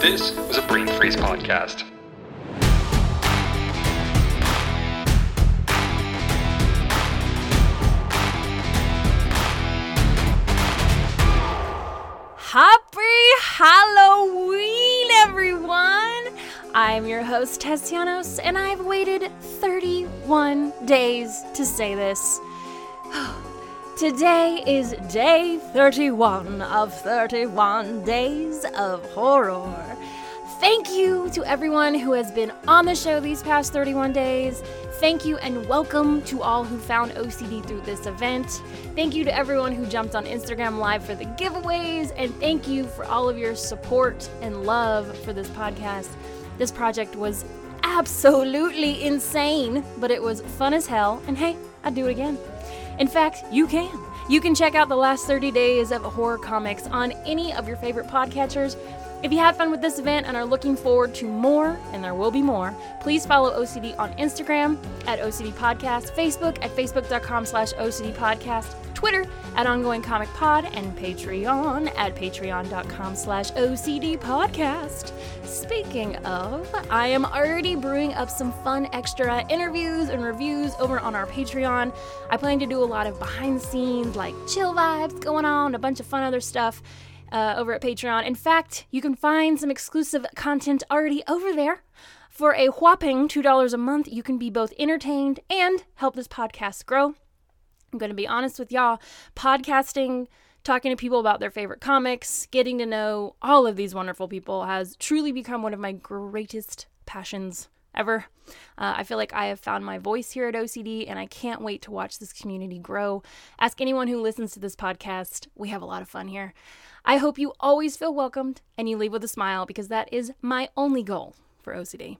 This was a Brain Freeze podcast. Happy Halloween, everyone! I'm your host, Tessianos, and I've waited 31 days to say this. Today is day 31 of 31 days of horror. Thank you to everyone who has been on the show these past 31 days. Thank you and welcome to all who found OCD through this event. Thank you to everyone who jumped on Instagram Live for the giveaways, and thank you for all of your support and love for this podcast. This project was absolutely insane, but it was fun as hell, and hey, I'd do it again. In fact, you can. You can check out the last 30 days of horror comics on any of your favorite podcatchers. If you had fun with this event and are looking forward to more, and there will be more, please follow OCD on Instagram at OCD Podcast, Facebook at facebook.com slash OCD Podcast, Twitter at Ongoing Comic Pod, and Patreon at patreon.com slash OCD Podcast. Speaking of, I am already brewing up some fun extra interviews and reviews over on our Patreon. I plan to do a lot of behind the scenes, like chill vibes going on, a bunch of fun other stuff uh, over at Patreon. In fact, you can find some exclusive content already over there. For a whopping $2 a month, you can be both entertained and help this podcast grow. I'm going to be honest with y'all, podcasting, talking to people about their favorite comics, getting to know all of these wonderful people has truly become one of my greatest passions ever. Uh, I feel like I have found my voice here at OCD, and I can't wait to watch this community grow. Ask anyone who listens to this podcast. We have a lot of fun here. I hope you always feel welcomed and you leave with a smile because that is my only goal for OCD.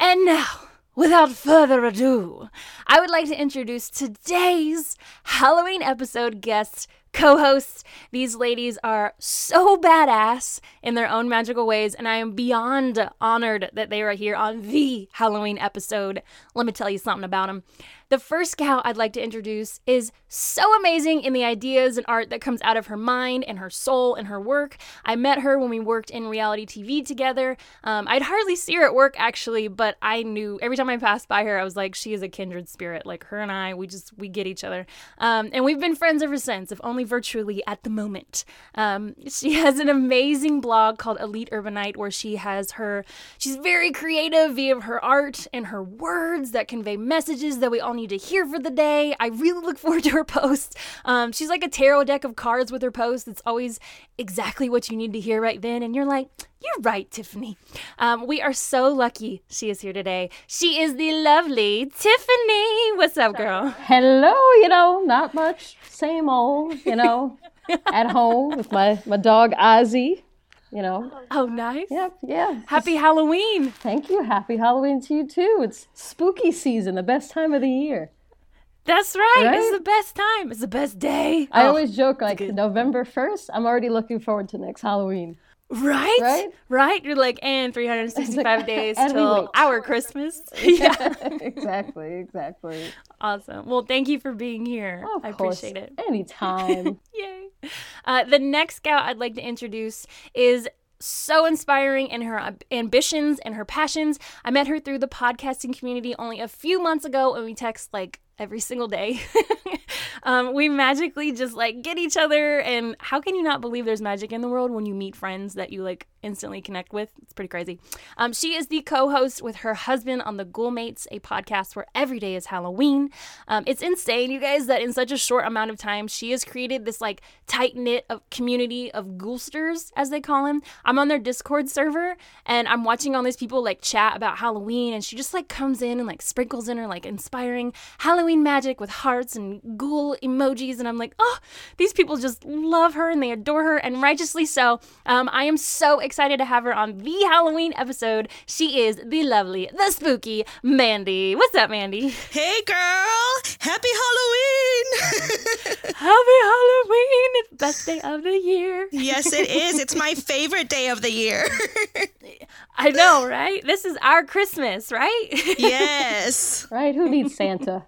And now, without further ado, I would like to introduce today's Halloween episode guest co hosts. These ladies are so badass in their own magical ways, and I am beyond honored that they are here on the Halloween episode. Let me tell you something about them. The first gal I'd like to introduce is so amazing in the ideas and art that comes out of her mind and her soul and her work. I met her when we worked in reality TV together. Um, I'd hardly see her at work actually, but I knew every time I passed by her, I was like, she is a kindred spirit. Like her and I, we just we get each other, um, and we've been friends ever since, if only virtually at the moment. Um, she has an amazing blog called Elite Urbanite where she has her. She's very creative via her art and her words that convey messages that we all need to hear for the day. I really look forward to her posts. Um, she's like a tarot deck of cards with her posts. It's always exactly what you need to hear right then. And you're like, you're right, Tiffany. Um, we are so lucky she is here today. She is the lovely Tiffany. What's up, girl? Hello, you know, not much. Same old, you know, at home with my, my dog Ozzy. You know. Oh, nice. Yep, yeah. Happy Halloween. Thank you. Happy Halloween to you too. It's spooky season, the best time of the year. That's right. Right? It's the best time. It's the best day. I Oh, always joke like. November 1st, I'm already looking forward to next Halloween. Right, Right? right. You're like, and 365 days and till our Christmas. yeah, exactly, exactly. awesome. Well, thank you for being here. Of I course, appreciate it. Anytime. Yay. Uh, the next scout I'd like to introduce is so inspiring in her ambitions and her passions. I met her through the podcasting community only a few months ago, and we text like every single day. Um, we magically just like get each other, and how can you not believe there's magic in the world when you meet friends that you like instantly connect with? It's pretty crazy. Um, she is the co-host with her husband on the Ghoulmates, a podcast where every day is Halloween. Um, it's insane, you guys, that in such a short amount of time, she has created this like tight knit of community of ghoulsters, as they call them. I'm on their Discord server, and I'm watching all these people like chat about Halloween, and she just like comes in and like sprinkles in her like inspiring Halloween magic with hearts and ghoul emojis, and I'm like, oh, these people just love her and they adore her, and righteously so. Um, I am so excited to have her on the Halloween episode. She is the lovely, the spooky Mandy. What's up, Mandy? Hey girl! Happy Halloween! Happy Halloween! It's best day of the year. yes, it is. It's my favorite day of the year. I know, right? This is our Christmas, right? yes. right? Who needs Santa?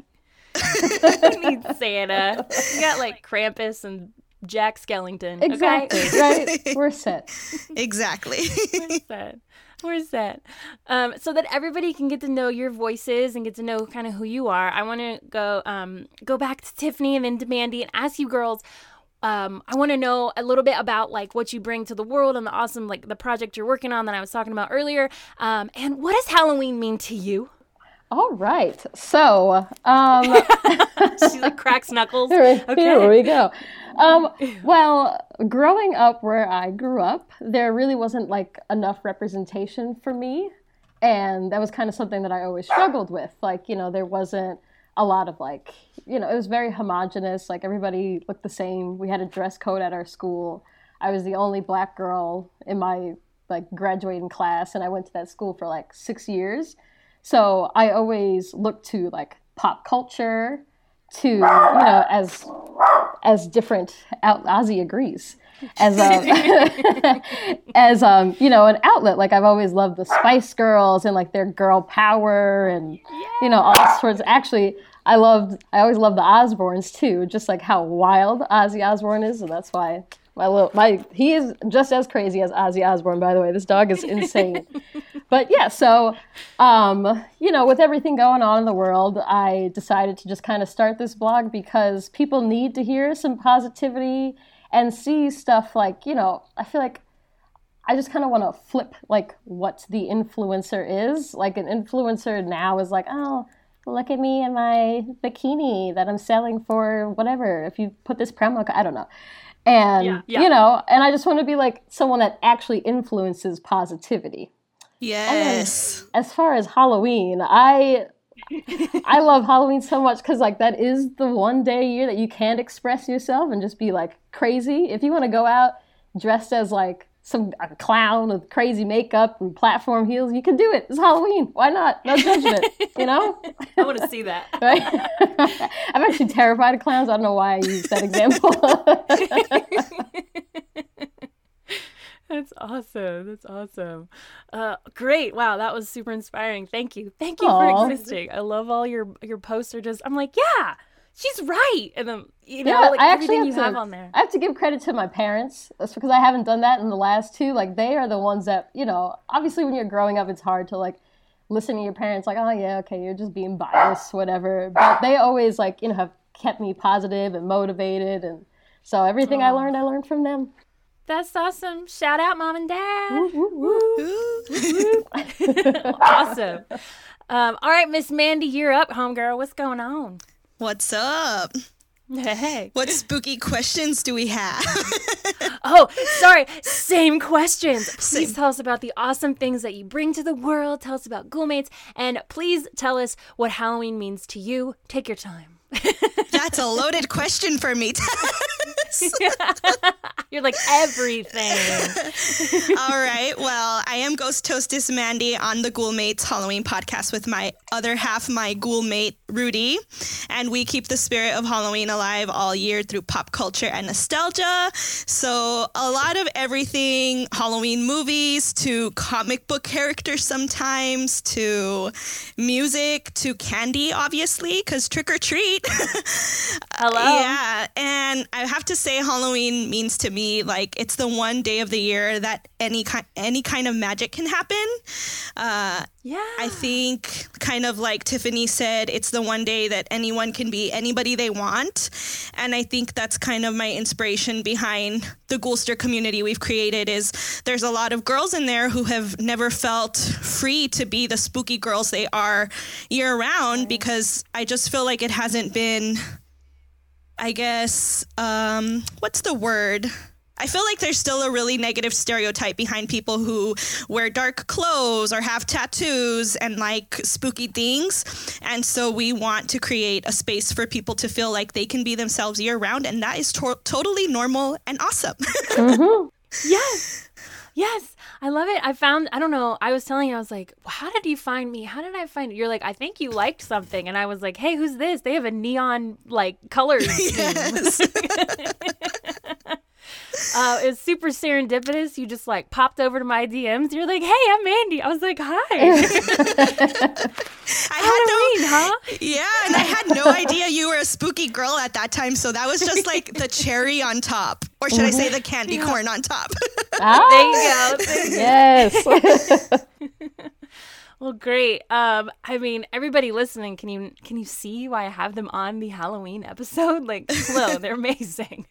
Who needs Santa? We got like Krampus and Jack Skellington. Exactly. Okay? Right? We're set. Exactly. We're set. We're set. Um, so that everybody can get to know your voices and get to know kind of who you are. I want to go um, go back to Tiffany and then to Mandy and ask you girls. Um, I want to know a little bit about like what you bring to the world and the awesome like the project you're working on that I was talking about earlier. Um, and what does Halloween mean to you? All right. So, um, She like cracks knuckles. Here, Okay. here we go. Um, well, growing up where I grew up, there really wasn't like enough representation for me. And that was kind of something that I always struggled with. Like, you know, there wasn't a lot of like, you know, it was very homogenous. Like, everybody looked the same. We had a dress code at our school. I was the only black girl in my like graduating class, and I went to that school for like six years. So I always look to like pop culture, to you know as as different out Ozzy agrees. As um, as um you know an outlet. Like I've always loved the Spice Girls and like their girl power and you know all sorts. Actually I loved I always loved the Osbournes too just like how wild Ozzy Osbourne is and that's why my little my he is just as crazy as Ozzy Osbourne by the way this dog is insane but yeah, so um, you know, with everything going on in the world, I decided to just kind of start this blog because people need to hear some positivity and see stuff like, you know, I feel like I just kind of want to flip like what the influencer is. Like an influencer now is like, oh, look at me in my bikini that I'm selling for whatever. If you put this promo, I don't know. And Yeah, yeah. you know, and I just want to be like someone that actually influences positivity yes. as far as Halloween, I I love Halloween so much because like that is the one day a year that you can't express yourself and just be like crazy. If you want to go out dressed as like some a clown with crazy makeup and platform heels, you can do it. It's Halloween. Why not? No judgment. you know. I want to see that. Right? I'm actually terrified of clowns. I don't know why I used that example. That's awesome. That's awesome. Uh, great. Wow, that was super inspiring. Thank you. Thank you Aw. for existing. I love all your your posts are just. I'm like, yeah, she's right, and then you know, Yeah, like I actually everything you have to, have on there. I have to give credit to my parents. That's because I haven't done that in the last two. Like they are the ones that you know. Obviously, when you're growing up, it's hard to like listen to your parents. Like, oh yeah, okay, you're just being biased, whatever. But they always like you know have kept me positive and motivated, and so everything I learned, I learned from them. That's awesome. Shout out, mom and dad. Ooh. awesome. Um, all right, Miss Mandy, you're up, homegirl. What's going on? What's up? Hey. What spooky questions do we have? Oh, sorry. Same questions. Please tell us about the awesome things that you bring to the world. Tell us about Ghoulmates. And please tell us what Halloween means to you. Take your time. That's a loaded question for me. You're like everything. All right. Well, I am Ghost Toastess Mandy on the Ghoulmates Halloween podcast with my other half, my ghoulmate Rudy, and we keep the spirit of Halloween alive all year through pop culture and nostalgia. So a lot of everything Halloween movies to comic book characters sometimes to music to candy, obviously, because trick or treat. Hello. Yeah, and I have to say, Halloween means to me like it's the one day of the year that any kind any kind of magic can happen. Uh, Yeah. I think, kind of like Tiffany said, it's the one day that anyone can be anybody they want, and I think that's kind of my inspiration behind the Ghoulster community we've created. Is there's a lot of girls in there who have never felt free to be the spooky girls they are year round because I just feel like it hasn't been I guess, um, what's the word? I feel like there's still a really negative stereotype behind people who wear dark clothes or have tattoos and like spooky things. And so we want to create a space for people to feel like they can be themselves year round. And that is to- totally normal and awesome. Yes. Yes. I love it. I found, I don't know, I was telling you, I was like, how did you find me? How did I find you? You're like, I think you liked something. And I was like, hey, who's this? They have a neon, like, colors. scheme." yes. Uh, it was super serendipitous. You just like popped over to my DMs. You're like, "Hey, I'm Mandy." I was like, "Hi." I had Halloween, no, huh? yeah, and I had no idea you were a spooky girl at that time. So that was just like the cherry on top, or should I say the candy corn on top? Ah, There you go. There you go. Yes. Well, great. Um, I mean, everybody listening, can you can you see why I have them on the Halloween episode? Like, hello, they're amazing.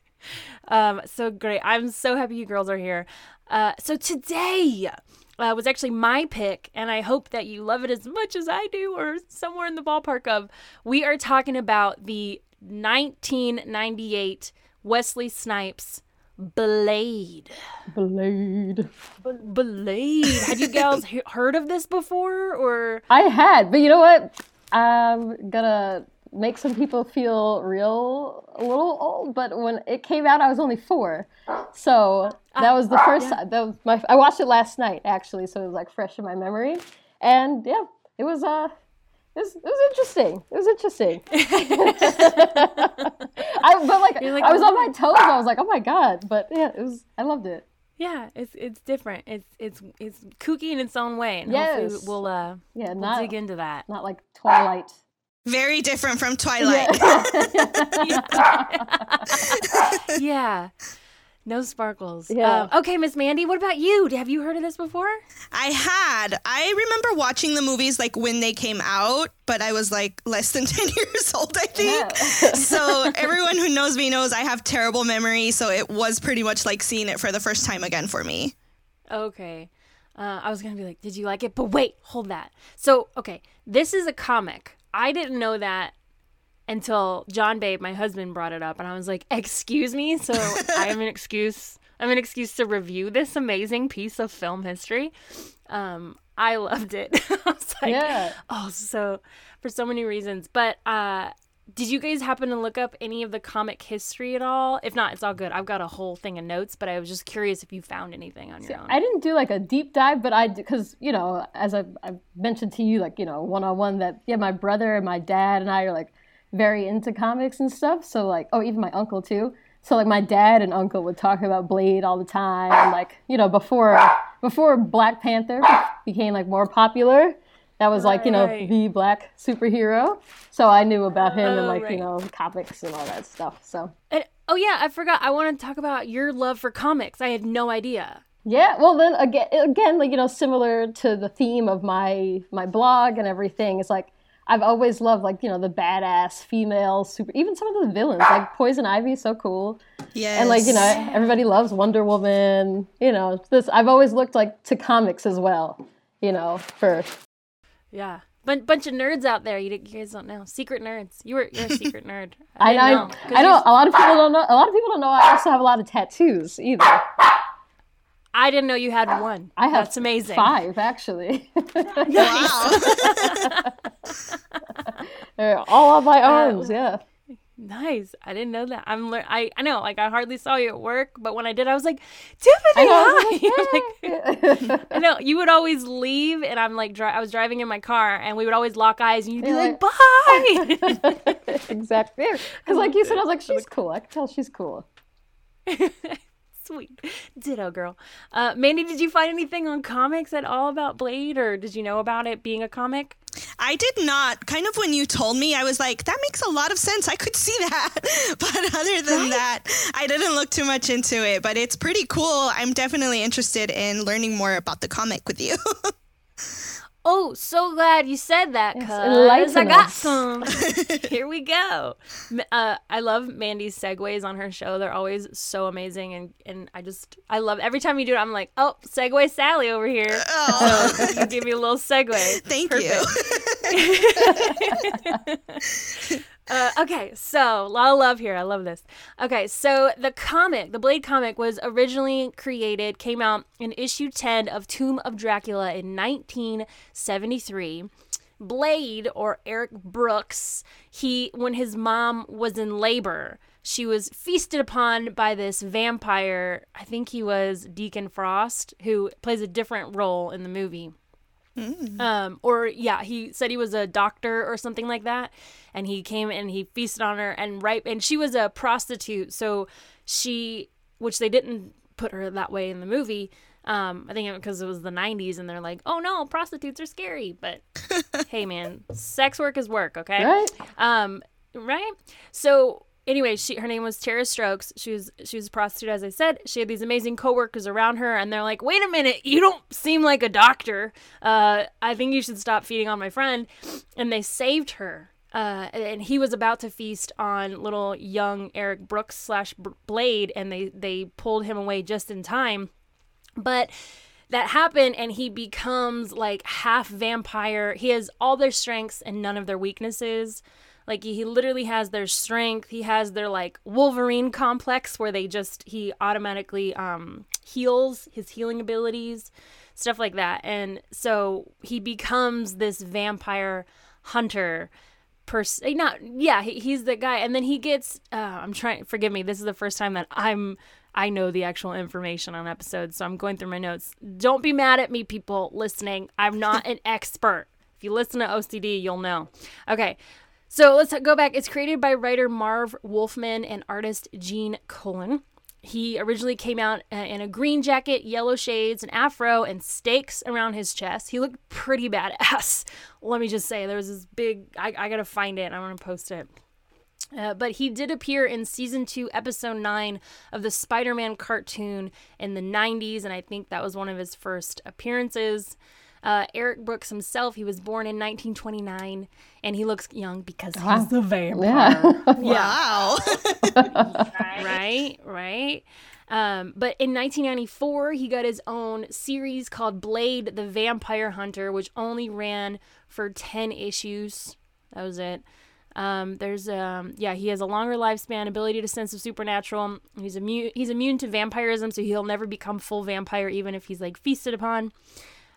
Um, so great. I'm so happy you girls are here. Uh, so today uh, was actually my pick, and I hope that you love it as much as I do, or somewhere in the ballpark of. We are talking about the 1998 Wesley Snipes Blade. Blade. Blade. Had you he- heard of this before, or? I had, but you know what? I'm gonna make some people feel real a little old. But when it came out, I was only four, so that was the first. That was my. I watched it last night actually, so it was like fresh in my memory. And yeah, it was uh, it was, it was interesting. It was interesting. I but like, like, I was on my toes. I was like, oh my god. But yeah, it was. I loved it. Yeah, it's it's different. It's it's it's kooky in its own way, and Yes. hopefully we'll uh Yeah, we'll not dig into that. not like Twilight. Very different from Twilight. yeah, no sparkles. Yeah. Um, okay, Miss Mandy, what about you? Have you heard of this before? I had. I remember watching the movies like when they came out, but I was like less than 10 years old, I think. so everyone who knows me knows I have terrible memory, so it was pretty much like seeing it for the first time again for me. Okay. Uh, I was gonna be like, did you like it? But wait, hold that. So, okay, this is a comic. I didn't know that until John Babe, my husband, brought it up, and I was like, excuse me. So I have an excuse. I have an excuse to review this amazing piece of film history. Um, I loved it. I was like, Yeah. oh, so for so many reasons. But uh, did you guys happen to look up any of the comic history at all? If not, it's all good. I've got a whole thing of notes, but I was just curious if you found anything on your own. I didn't do like a deep dive, but I because you know, as I, I mentioned to you, like you know, one on one, that yeah, my brother and my dad and I are like very into comics and stuff. So like, oh, even my uncle too. So like, my dad and uncle would talk about Blade all the time, and like you know, before before Black Panther became like more popular. That was like you know Right. the black superhero, so I knew about him and Oh, like right. you know comics and all that stuff. So And, oh yeah, I forgot. I want to talk about your love for comics. I had no idea. Yeah, well then again, again, like you know, similar to the theme of my my blog and everything, it's like I've always loved like you know the badass female super, even some of the villains like Poison Ivy, so cool, yeah and like you know everybody loves Wonder Woman. You know, this I've always looked like to comics as well. You know, for Yeah, Bun- bunch of nerds out there. You, you guys don't know. Secret nerds. You were you're a secret nerd. I didn't know, 'cause I know you- a lot of people don't know. A lot of people don't know. I also have a lot of tattoos either. I didn't know you had one. I have That's amazing. five actually. wow. They're all on Uh, my arms. yeah. Nice. I didn't know that. I'm. Lear- I. I know. Like I hardly saw you at work, but when I did, I was like, Tiffany, I know, hi. Like, I know you would always leave, and I'm like, dri- I was driving in my car, and we would always lock eyes, and you'd be You're like, bye. exactly. Because, like you said, I was like, she's cool. I can tell she's cool. Sweet. Ditto, girl. Uh, Mandy, did you find anything on comics at all about Blade, or did you know about it being a comic? I did not. Kind of when you told me, I was like, that makes a lot of sense. I could see that. but other than that, I didn't look too much into it. But it's pretty cool. I'm definitely interested in learning more about the comic with you. Oh, so glad you said that, Yes, cuz I got some. Here we go. Uh, I love Mandy's segues on her show. They're always so amazing, and, and I just I love every time you do it. I'm like, oh, segue Sally over here. Oh. So you give me a little segue. Thank you. Uh, okay, so a lot of love here. I love this. Okay, so the comic, the Blade comic, was originally created, came out in issue 10 of Tomb of Dracula in 1973. Blade, or Eric Brooks, he when his mom was in labor, she was feasted upon by this vampire. I think he was Deacon Frost, who plays a different role in the movie. Um, or yeah, he said he was a doctor or something like that, and he came and he feasted on her and right, and she was a prostitute, so she which they didn't put her that way in the movie. Um, I think because it was the 90s and they're like, oh no, prostitutes are scary. But hey, man, sex work is work, okay? Right? Um, right? So anyway, she her name was Tara Brooks. She was she was a prostitute, as I said. She had these amazing coworkers around her, and they're like, "Wait a minute, you don't seem like a doctor. Uh, I think you should stop feeding on my friend." And they saved her. Uh, and he was about to feast on little young Eric Brooks slash Blade, and they they pulled him away just in time. But that happened, and he becomes like half vampire. He has all their strengths and none of their weaknesses. Like he literally has their strength. He has their like Wolverine complex where they just he automatically um heals his healing abilities, stuff like that. And so he becomes this vampire hunter person eh, not yeah he, he's the guy. And then he gets uh, i'm trying forgive me this is the first time that i'm i know the actual information on episodes so i'm going through my notes. Don't be mad at me people listening. I'm not an expert. If you listen to ocd you'll know. Okay so let's go back. It's created by writer Marv Wolfman and artist Gene Colan. He originally came out uh, in a green jacket, yellow shades, an afro, and stakes around his chest. He looked pretty badass. Let me just say, there was this big. I, I gotta find it. I'm gonna post it. Uh, but he did appear in season two, episode nine of the Spider Man cartoon in the 90s, and I think that was one of his first appearances. Uh, Eric Brooks himself, he was born in 1929, and he looks young because he's a vampire. Yeah. Wow. right, right. Um, but in 1994, he got his own series called Blade the Vampire Hunter, which only ran for 10 issues. That was it. Um, there's um, yeah, he has a longer lifespan, ability to sense the supernatural. He's immune. He's immune to vampirism, so he'll never become full vampire, even if he's like feasted upon.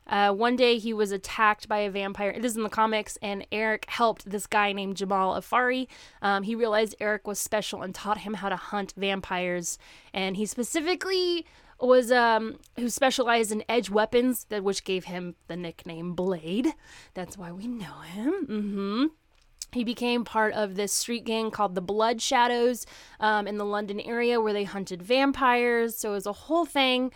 Uh, one day he was attacked by a vampire. This is in the comics, and Eric helped this guy named Jamal Afari. Um, he realized Eric was special and taught him how to hunt vampires. And he specifically was um who specialized in edge weapons, that which gave him the nickname Blade. That's why we know him. Mm-hmm. He became part of this street gang called the Blood Shadows um, in the London area where they hunted vampires. So it was a whole thing.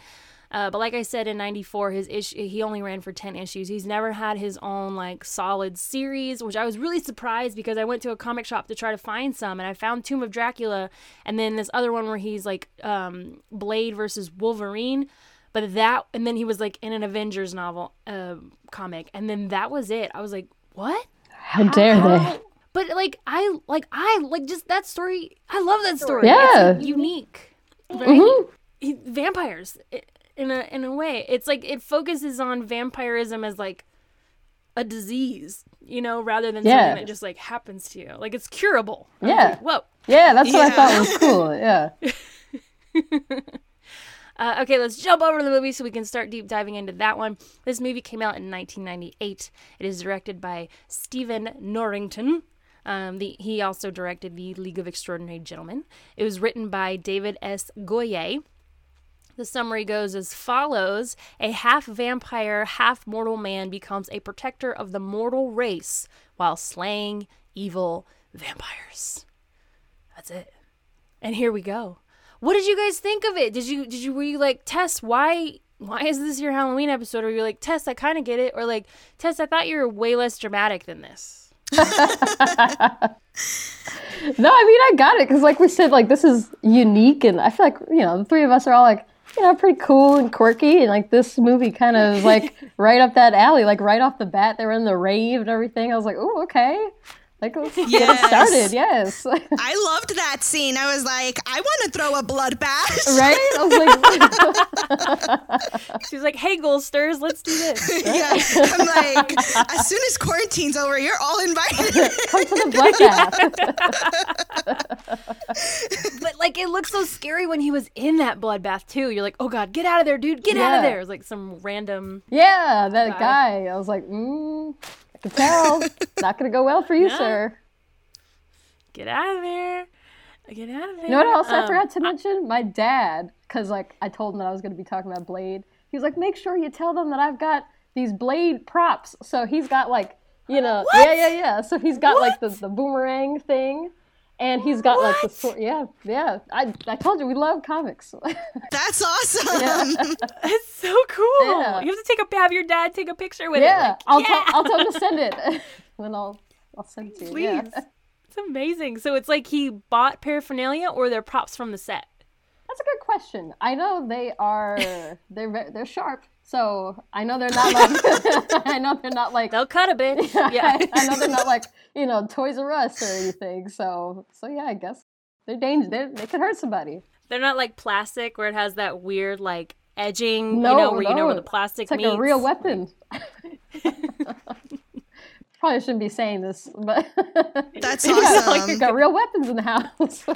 Uh, but like I said in '94, his issue he only ran for 10 issues. He's never had his own like solid series, which I was really surprised because I went to a comic shop to try to find some, and I found Tomb of Dracula, and then this other one where he's like um, Blade versus Wolverine. But that, and then he was like in an Avengers novel uh, comic, and then that was it. I was like, what? How dare they? But like I like I like just that story. I love that story. Yeah. it's like, unique, right? Mhm. He- vampires i- in a in a way. It's like it focuses on vampirism as like a disease, you know, rather than Yeah. something that just like happens to you. Like it's curable. Yeah. like, Whoa. Yeah, that's what I thought was cool. Yeah. Uh, okay, let's jump over to the movie so we can start deep diving into that one. This movie came out in 1998. It is directed by Stephen Norrington. Um, the, he also directed The League of Extraordinary Gentlemen. It was written by David S. Goyer. The summary goes as follows A half vampire, half mortal man becomes a protector of the mortal race while slaying evil vampires. That's it. And here we go. What did you guys think of it? Did you did you were you like Tess? Why why is this your Halloween episode? Or you're like Tess, I kind of get it, or like Tess, I thought you were way less dramatic than this. No, I mean I got it because, like we said, like this is unique, and I feel like you know the three of us are all like you know pretty cool and quirky, and like this movie kind of is like right up that alley, like right off the bat, they're in the rave and everything. I was like, oh okay, like let's get it started. Yes. I loved that scene. I was like, I want to throw a bloodbath. Right? I was like, She's like, "Hey, Ghoulsters, let's do this." yeah. I'm like, as soon as quarantine's over, you're all invited. come to the bloodbath. It looks so scary when he was in that bloodbath too. You're like, "Oh God, get out of there, dude! Get out of Yeah. there!" It's like some random. yeah, that Guy. guy. I was like, mm, I can tell, not gonna go well for you, No. sir. Get out of there! Get out of there! You know what else I Um, forgot to mention? My dad, because like I told him that I was going to be talking about Blade. He's like, make sure you tell them that I've got these Blade props. So he's got like, you know, yeah, yeah, yeah. So he's got like the, the boomerang thing, and he's got like the sword. Yeah, yeah. I I told you we love comics. That's awesome. It's so cool. Yeah. You have to take a have your dad take a picture with yeah, it. Like, I'll yeah. tell I'll tell him to send it, then I'll I'll send it to you. Please. Yeah. It's amazing. So it's like he bought paraphernalia or they're props from the set. That's a good question. I know they are they're they're sharp, so I know they're not like I know they're not like They'll cut a bit. Yeah. I, I know they're not like you know Toys R Us or anything. So so yeah, I guess they're dangerous. They they could hurt somebody. They're not like plastic where it has that weird like edging, No, you know, where you know where the plastic It's like meets. a real weapon. Probably shouldn't be saying this, but That's like awesome. we got real weapons in the house.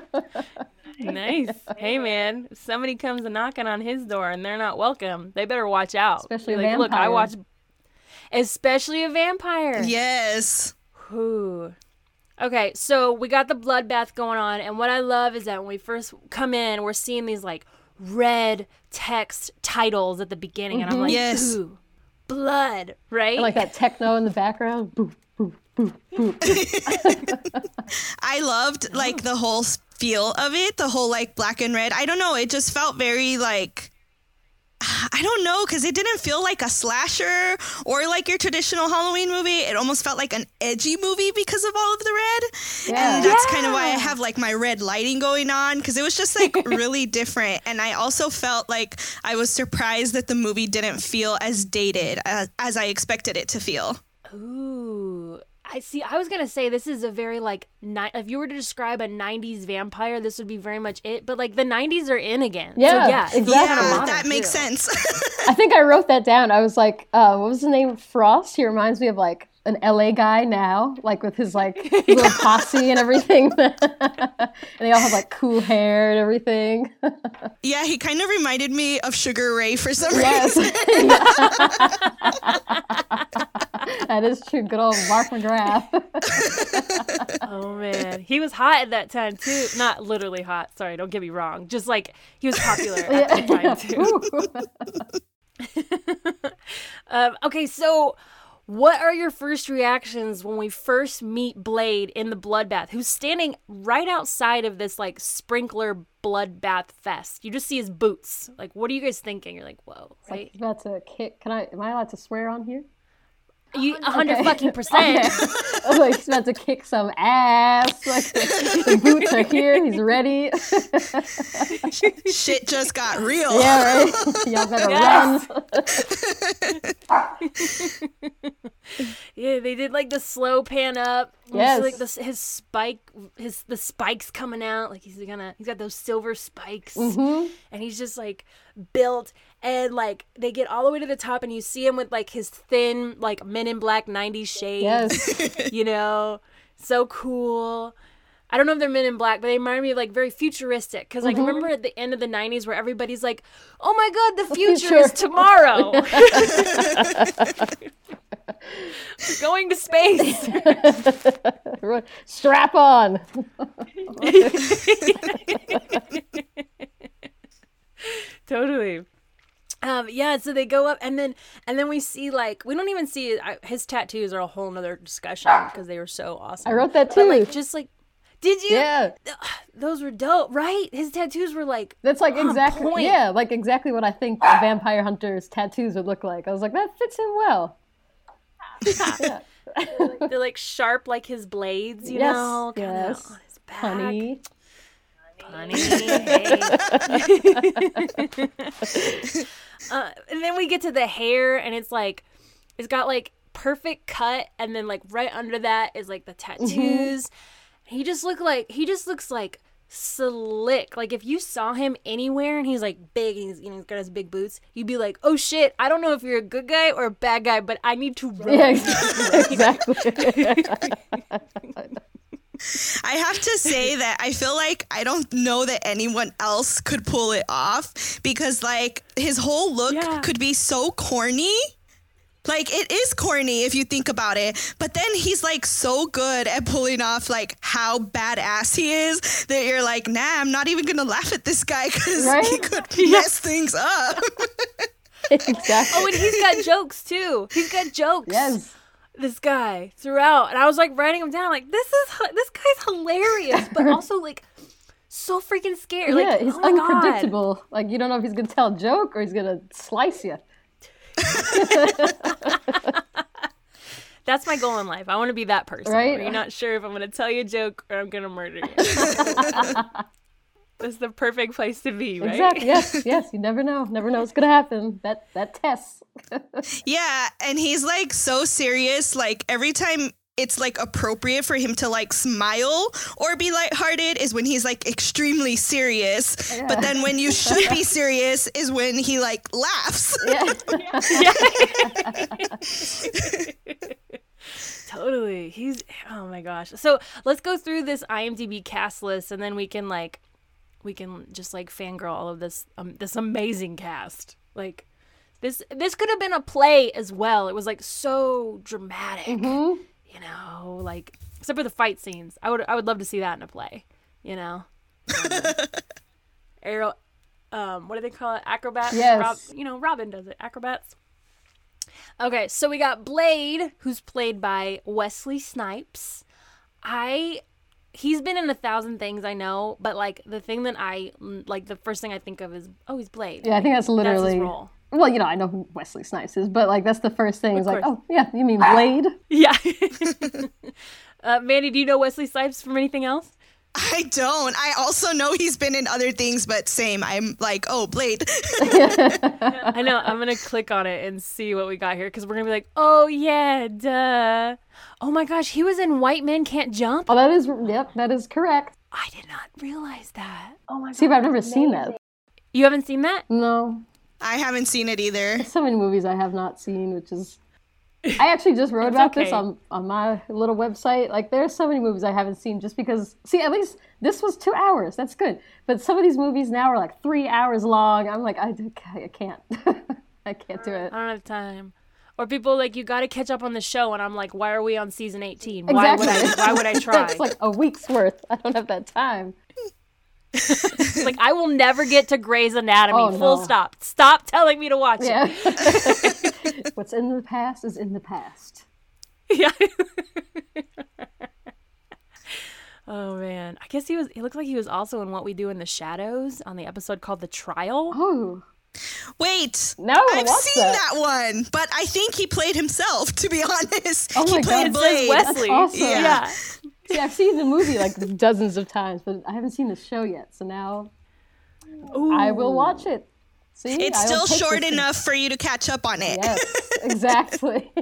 Nice. Hey man, if somebody comes knocking on his door and they're not welcome, they better watch out. Especially Be a like, Look, I watch especially a vampire. yes. Who? Okay, so we got the bloodbath going on, and what I love is that when we first come in, we're seeing these like red text titles at the beginning, and I'm like, mm-hmm. Yes. ooh, blood, right? like that techno in the background. Boo, boo, boo, boo. I loved like the whole s- feel of it, the whole like black and red. I don't know, it just felt very like I don't know because it didn't feel like a slasher or like your traditional Halloween movie. It almost felt like an edgy movie because of all of the red. Yeah. And that's kind of why I have like my red lighting going on because it was just like really different. And I also felt like I was surprised that the movie didn't feel as dated as, as I expected it to feel. Ooh. I see. I was gonna say this is a very like ni- if you were to describe a '90s vampire, this would be very much it. But like the '90s are in again. so, Yeah, yeah, exactly. Yeah, that makes too. sense. I think I wrote that down. I was like, uh, what was the name? Of Frost. He reminds me of like an LA guy now, like with his like little posse and everything. and they all have like cool hair and everything. yeah, he kind of reminded me of Sugar Ray for some yes. reason. that is true. Good old Mark McGrath. Oh man, he was hot at that time too. Not literally hot. Sorry, don't get me wrong. Just like he was popular at that time too. Um, okay, so what are your first reactions when we first meet Blade in the bloodbath, who's standing right outside of this like sprinkler bloodbath fest? You just see his boots. Like, what are you guys thinking? You're like, whoa, right? About to kick. Can I? Am I allowed to swear on here? You a hundred Okay. fucking percent. I was like, he's about to kick some ass. Like the boots are here. He's ready. Shit just got real. yeah, right. Y'all better Yes. run. Yeah, they did like the slow pan up. You Yes. see, like the, his spike, his the spikes coming out. Like he's gonna, he's got those silver spikes, Mm-hmm. and he's just like built. And like they get all the way to the top, and you see him with like his thin, like Men in Black '90s shades. Yes. you know, so cool. I don't know if they're Men in Black, but they remind me of like very futuristic. Because like Mm-hmm. remember at the end of the '90s where everybody's like, "Oh my God, the future, future." is tomorrow." Going to space. Strap on. totally. Um, yeah, so they go up, and then and then we see like we don't even see I, his tattoos are a whole nother discussion because they were so awesome. I wrote that But too. like just like, did you? Yeah. Those were dope, right? His tattoos were like That's like exactly point. yeah, like exactly what I think a vampire hunter's tattoos would look like. I was like, that fits him well. yeah. they're like sharp like his blades, you Yes, know, kinda on his back. Honey. Honey, hey. uh, and then we get to the hair, and it's like, it's got like perfect cut, and then like right under that is like the tattoos. He just look like he just looks like slick. Like if you saw him anywhere and he's like big and he's, you know, he's got his big boots, you'd be like, oh shit, I don't know if you're a good guy or a bad guy, but I need to run. Yeah, exactly. I have to say that I feel like I don't know that anyone else could pull it off because like his whole look Yeah. could be so corny. Like it is corny if you think about it, but then he's like so good at pulling off like how badass he is that you're like, nah, I'm not even gonna laugh at this guy because he Right? could mess things up. exactly. Oh, and he's got jokes too. He's got jokes. yes. This guy throughout, and I was like writing him down. Like this is this guy's hilarious, but also like so freaking scary. yeah, like he's oh my God. unpredictable. Like you don't know if he's gonna tell a joke or he's gonna slice you. That's my goal in life. I want to be that person. Right? You're not sure if I'm to tell you a joke or I'm to murder you. That's the perfect place to be, right? Exactly. Yes, yes. You never know. Never know what's gonna happen. That that test. Yeah, and he's like so serious. Like every time it's like appropriate for him to like smile or be lighthearted is when he's like extremely serious. Yeah. But then when you should be serious is when he like laughs. Yeah. Yeah. Totally. He's oh my gosh. So let's go through this IMDb cast list, and then we can like, we can just like fangirl all of this um, this amazing cast. Like, this this could have been a play as well. It was like so dramatic, you know, like except for the fight scenes. I would I would love to see that in a play. You know, aero. Um, what do they call it? Acrobats. Yes. Rob, you know, Robin does it. Acrobats. Okay, so we got Blade, who's played by Wesley Snipes. I he's been in a thousand things I know, but like the thing that I like the first thing I think of is oh he's Blade. Yeah, I think that's That's literally. his role. Well, you know, I know who Wesley Snipes is, but like that's the first thing. Is like, oh yeah, you mean Blade? Yeah. uh, Mandy, do you know Wesley Snipes from anything else? I don't. I also know he's been in other things, but same. I'm like, oh, Blade. I know. I'm gonna click on it and see what we got here because we're gonna be like, oh yeah, duh. Oh my gosh, he was in White Men Can't Jump. Oh, that is. Yep, that is correct. I did not realize that. Oh my god. See, but I've never seen that. You haven't seen that? No, I haven't seen it either. There's so many movies I have not seen, which is. I actually just wrote about this on, on my little website. Like, there's so many movies I haven't seen just because. See, at least this was two hours. That's good. But some of these movies now are like three hours long. I'm like, I, I can't. I can't do it. I don't have time. Or people like you got to catch up on the show, and I'm like, why are we on season 18? Why would I? Exactly. Why would I try? It's like a week's worth. I don't have that time. Like I will never get to Grey's Anatomy. Oh, Full no. stop. Stop telling me to watch Yeah. What's in the past is in the past. Yeah. oh man, I guess he was. He looked like he was also in What We Do in the Shadows on the episode called The Trial. Oh, Wait. No, I've seen that? that? one, but I think he played himself, to be honest. Oh my he played God. It says Blade. Wesley. awesome. Yeah. Yeah. see, I've seen the movie like dozens of times, but I haven't seen the show yet. So now I will watch it. See, It's I still short enough for you to catch up on it. Yes, exactly.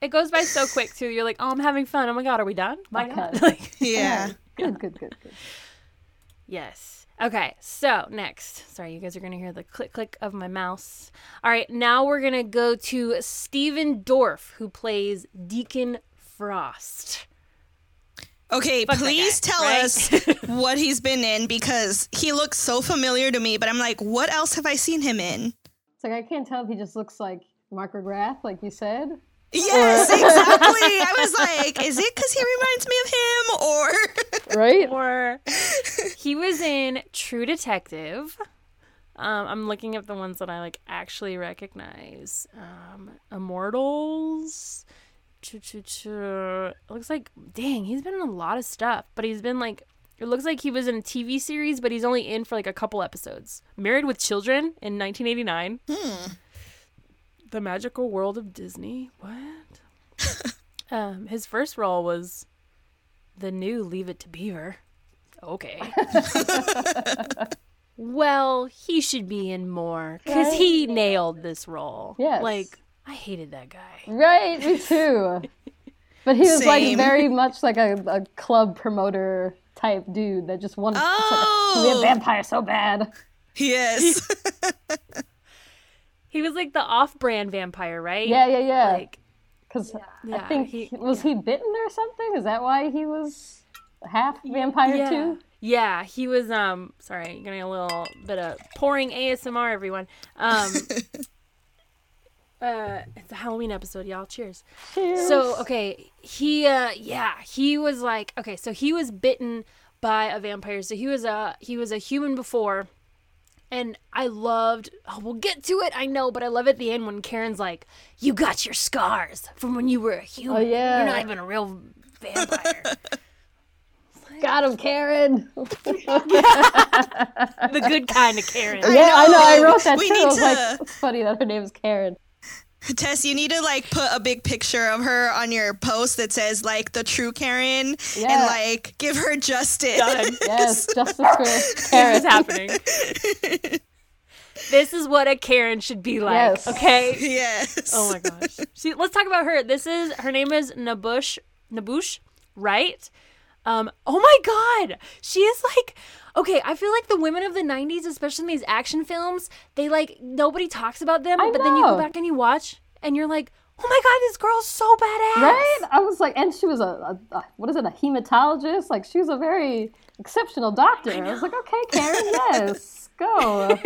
It goes by so quick too. You're like, oh, I'm having fun. Oh my god, are we done? My Okay. god. Like, Yeah. good, good, good, good. Yes. Okay, so next. Sorry, you guys are going to hear the click click of my mouse. All right, now we're going to go to Stephen Dorff, who plays Deacon Frost. Okay, Fuck please guy, tell right? us what he's been in because he looks so familiar to me, but I'm like, what else have I seen him in? It's like I can't tell if he just looks like Mark McGrath, like you said. Yes, exactly. I was like, is it because he reminds me of him or Right? Or he was in True Detective. Um, I'm looking at the ones that I like actually recognize. Um, Immortals. Choo, choo, choo. It looks like dang, he's been in a lot of stuff, but he's been like it looks like he was in a TV series, but he's only in for like a couple episodes. Married with Children in 1989. The Magical World of Disney. What? um, his first role was the new Leave It to Beaver. Okay. well, he should be in more because he nailed this role. Yes. Like, I hated that guy. Right, me too. But he was like very much like a, a club promoter type dude that just wanted Oh. to be a vampire so bad. Yes. He was like the off-brand vampire, right? Yeah, yeah, yeah. Like, Because Yeah, I think he- was he bitten or something? Is that why he was half vampire yeah. too? Yeah, he was. Um, sorry, getting a little bit of pouring ASMR, everyone. Um, uh, it's a Halloween episode, y'all. Cheers. Cheers. So okay, he uh yeah, he was like okay, so he was bitten by a vampire. So he was a he was a human before And I loved, oh, we'll get to it, I know, but I love at the end when Karen's like, You got your scars from when you were a human. Oh, yeah. You're not even a real vampire. Got him, Karen. the good kind of Karen. yeah, I know. I know. wrote that We too. need I was to- like, it's funny that her name is Karen. Tess, you need to like put a big picture of her on your post that says like the true Karen Yeah. and like give her justice. Done. Yes, justice for This Karen. is happening. this is what a Karen should be like. Yes. Okay. yes. Oh my gosh. See, let's talk about her. This is her name is N'Bushe N'Bushe, right? Um, oh my god. She is like okay, I feel like the women of the 90s, especially in these action films, they like nobody talks about them, I but then you go back and you watch and you're like, "Oh my god, this girl's so badass." Right? I was like, and she was a, a, a what is it, a hematologist? Like, she was a very exceptional doctor. I, was like, okay, Karen, yes, go.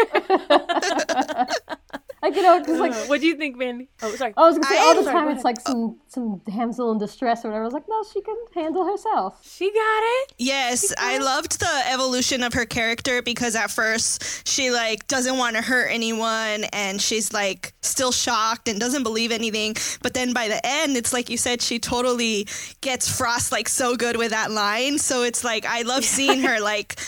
like, you know, just like, uh, what do you think, Mandy? Oh, sorry. I was gonna say I- all the Sorry, time it's like some some damsel in distress or whatever. I was like, no, she can handle herself. She got it. Yes, I loved the evolution of her character because at first she like doesn't want to hurt anyone and she's like still shocked and doesn't believe anything. But then by the end, it's like you said, she totally gets Frost like so good with that line. So it's like I love seeing her like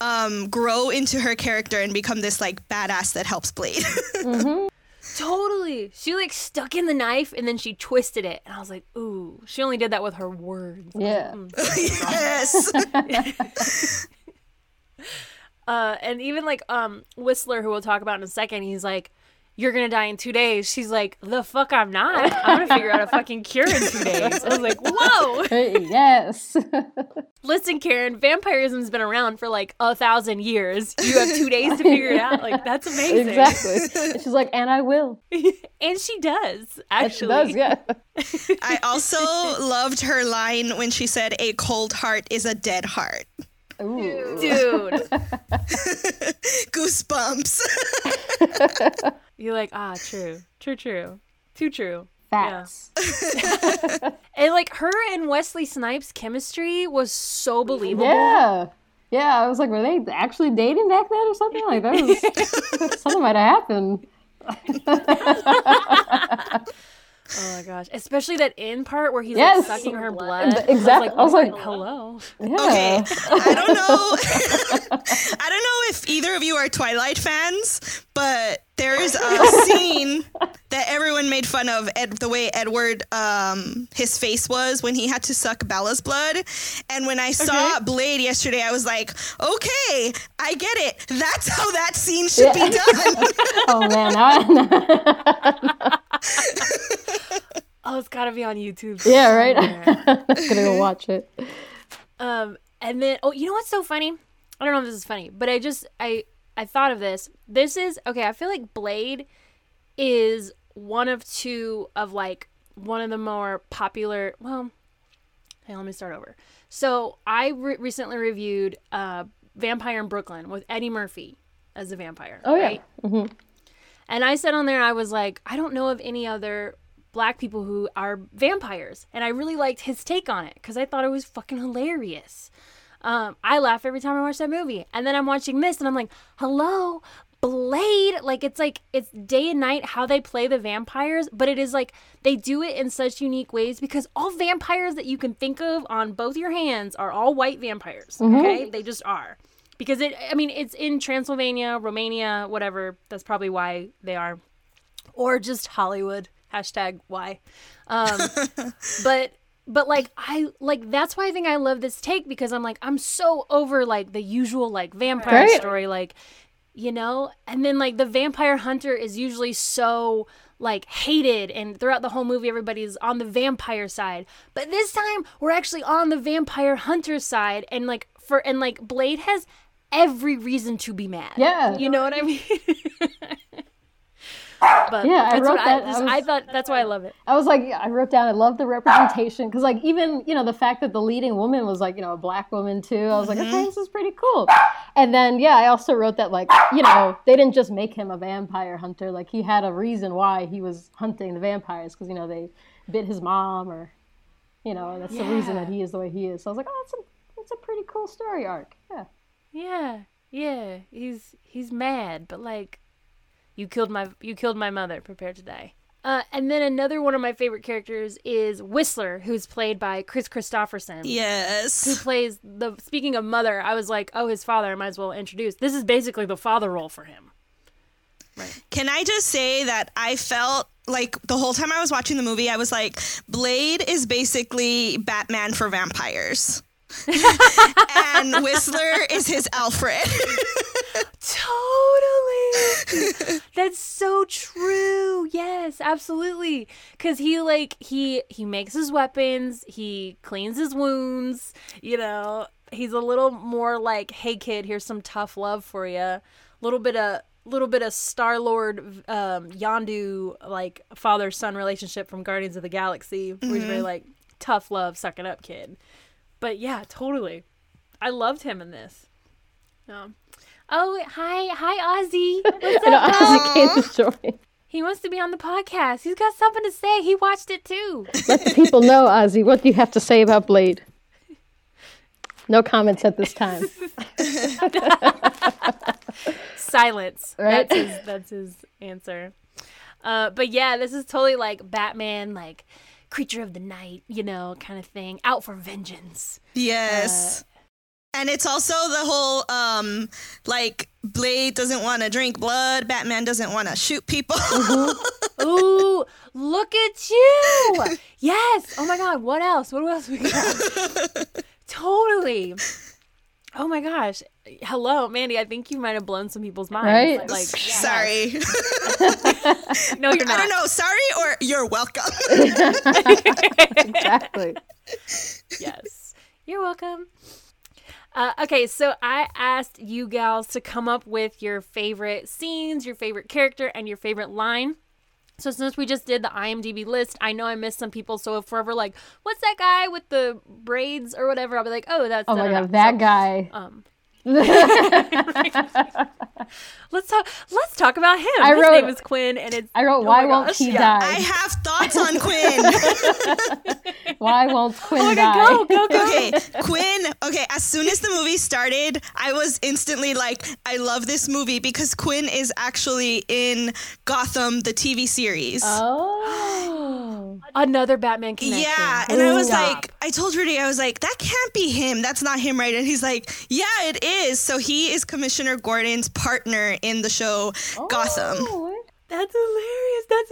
um grow into her character and become this like badass that helps Blade. mm-hmm. Totally. She like stuck in the knife and then she twisted it. And I was like, ooh, she only did that with her words. Yeah. yes. Uh, and even like um Whistler, who we'll talk about in a second, he's like, "You're gonna die in two days." She's like, "The fuck, I'm not. I'm gonna figure out a fucking cure in two days." I was like, "Whoa!" Yes. Listen, Karen, vampirism's been around for like a thousand years. You have two days to figure it out. Like that's amazing. exactly. And she's like, and I will. and she does And she actually. does, yeah. I also loved her line when she said, "A cold heart is a dead heart." Ooh. Dude, Goosebumps. you're like, ah, true, true, true, too true. Facts. And like her and Wesley Snipes' chemistry was so believable. Yeah. Yeah, I was like, were they actually dating back then or something? Like that was something might have happened. Oh my gosh! Especially that end part where he's Yes. like sucking her blood. Exactly. I was like, hello. Yeah. Okay, I don't know. I don't know if either of you are Twilight fans, but there's a scene that everyone made fun of Ed, the way Edward, um, his face was when he had to suck Bella's blood. And when I saw Blade yesterday, I was like, okay, I get it. That's how that scene should be done. Oh man, I, Oh, it's gotta be on YouTube. yeah, right. I'm gonna go watch it. um, and then oh, you know what's so funny? I don't know if this is funny, but I just I I thought of this. This is okay. I feel like Blade is one of two of like one of the more popular. Well, hey, let me start over. So I re- recently reviewed uh, Vampire in Brooklyn with Eddie Murphy as a vampire. Oh yeah. right? And I said on there, I was like, I don't know of any other black people who are vampires. And I really liked his take on it because I thought it was fucking hilarious. Um, I laugh every time I watch that movie. And then I'm watching this and I'm like, hello, Blade. Like, it's like, it's day and night how they play the vampires, but it is like they do it in such unique ways because all vampires that you can think of on both your hands are all white vampires. Okay. They just are because it i mean it's in transylvania romania whatever that's probably why they are or just hollywood hashtag why um but but like i like that's why i think i love this take because i'm like i'm so over like the usual like vampire Right. story like you know and then like the vampire hunter is usually so like hated and throughout the whole movie everybody's on the vampire side but this time we're actually on the vampire hunter side and like for and like blade has every reason to be mad Yeah. you know what i mean but Yeah, I wrote that. I, I was- I thought that's why i love it I was like, I wrote down, I love the representation because, like, even you know the fact that the leading woman was like, you know, a black woman too. I was like, mm-hmm. okay, this is pretty cool. And then, yeah, I also wrote that, like, you know, they didn't just make him a vampire hunter. Like, he had a reason why he was hunting the vampires because you know they bit his mom, or you know, that's the reason that he is the way he is. So I was like, oh, that's a that's a pretty cool story arc. Yeah. Yeah. Yeah, he's he's mad, but like, you killed my you killed my mother. Prepare to die. Uh, and then another one of my favorite characters is Whistler, who's played by Kris Kristofferson. Yes. Who plays the? Speaking of mother, I was like, oh, his father. I might as well introduce. This is basically the father role for him. Right. Can I just say that I felt like the whole time I was watching the movie, I was like, Blade is basically Batman for vampires. and Whistler is his Alfred. Totally. That's so true. Yes, absolutely. Cuz he like he he makes his weapons, he cleans his wounds, you know. He's a little more like, "Hey kid, here's some tough love for you." A little bit of little bit of Star-Lord um Yondu like father-son relationship from Guardians of the Galaxy, where he's very like tough love, suck it up kid. But yeah, totally. I loved him in this. Um, oh, hi, hi, Ozzy. What's And up, Ozzy came to join. He wants to be on the podcast. He's got something to say. He watched it too. Let the people know, Ozzy, what do you have to say about Blade? No comments at this time. Silence. Right? That's his. That's his answer. Uh, but yeah, this is totally like Batman, like creature of the night, you know, kind of thing. Out for vengeance. yes. and it's also the whole um like Blade doesn't want to drink blood, Batman doesn't want to shoot people. Ooh, look at you! Yes. Oh my God. What else? What else we got? totally. Oh my gosh. Hello, Mandy. I think you might have blown some people's minds. Right? Like, Sorry. No, you're I not. don't know. Sorry or you're welcome. exactly. Yes. You're welcome. Uh, okay, so I asked you gals to come up with your favorite scenes, your favorite character, and your favorite line. So since we just did the IMDb list, I know I missed some people. So if we're ever like, "What's that guy with the braids or whatever?" I'll be like, "Oh, that's Oh my da-da-da." god, that So, guy. Um, let's talk. Let's talk about him. I His wrote- name is Quinn, and it's I wrote, oh why won't gosh, he yeah. I have thoughts on Quinn. Why won't Quinn Oh die? God, go, go, go. okay, Quinn. Okay, as soon as the movie started, I was instantly like, I love this movie because Quinn is actually in Gotham, the TV series. Oh. Another Batman connection. Yeah, and I was Stop. like, I told Rudy, I was like, that can't be him. That's not him, right? And he's like, yeah, it is. So he is Commissioner Gordon's partner in the show Gotham. Oh, That's hilarious. That's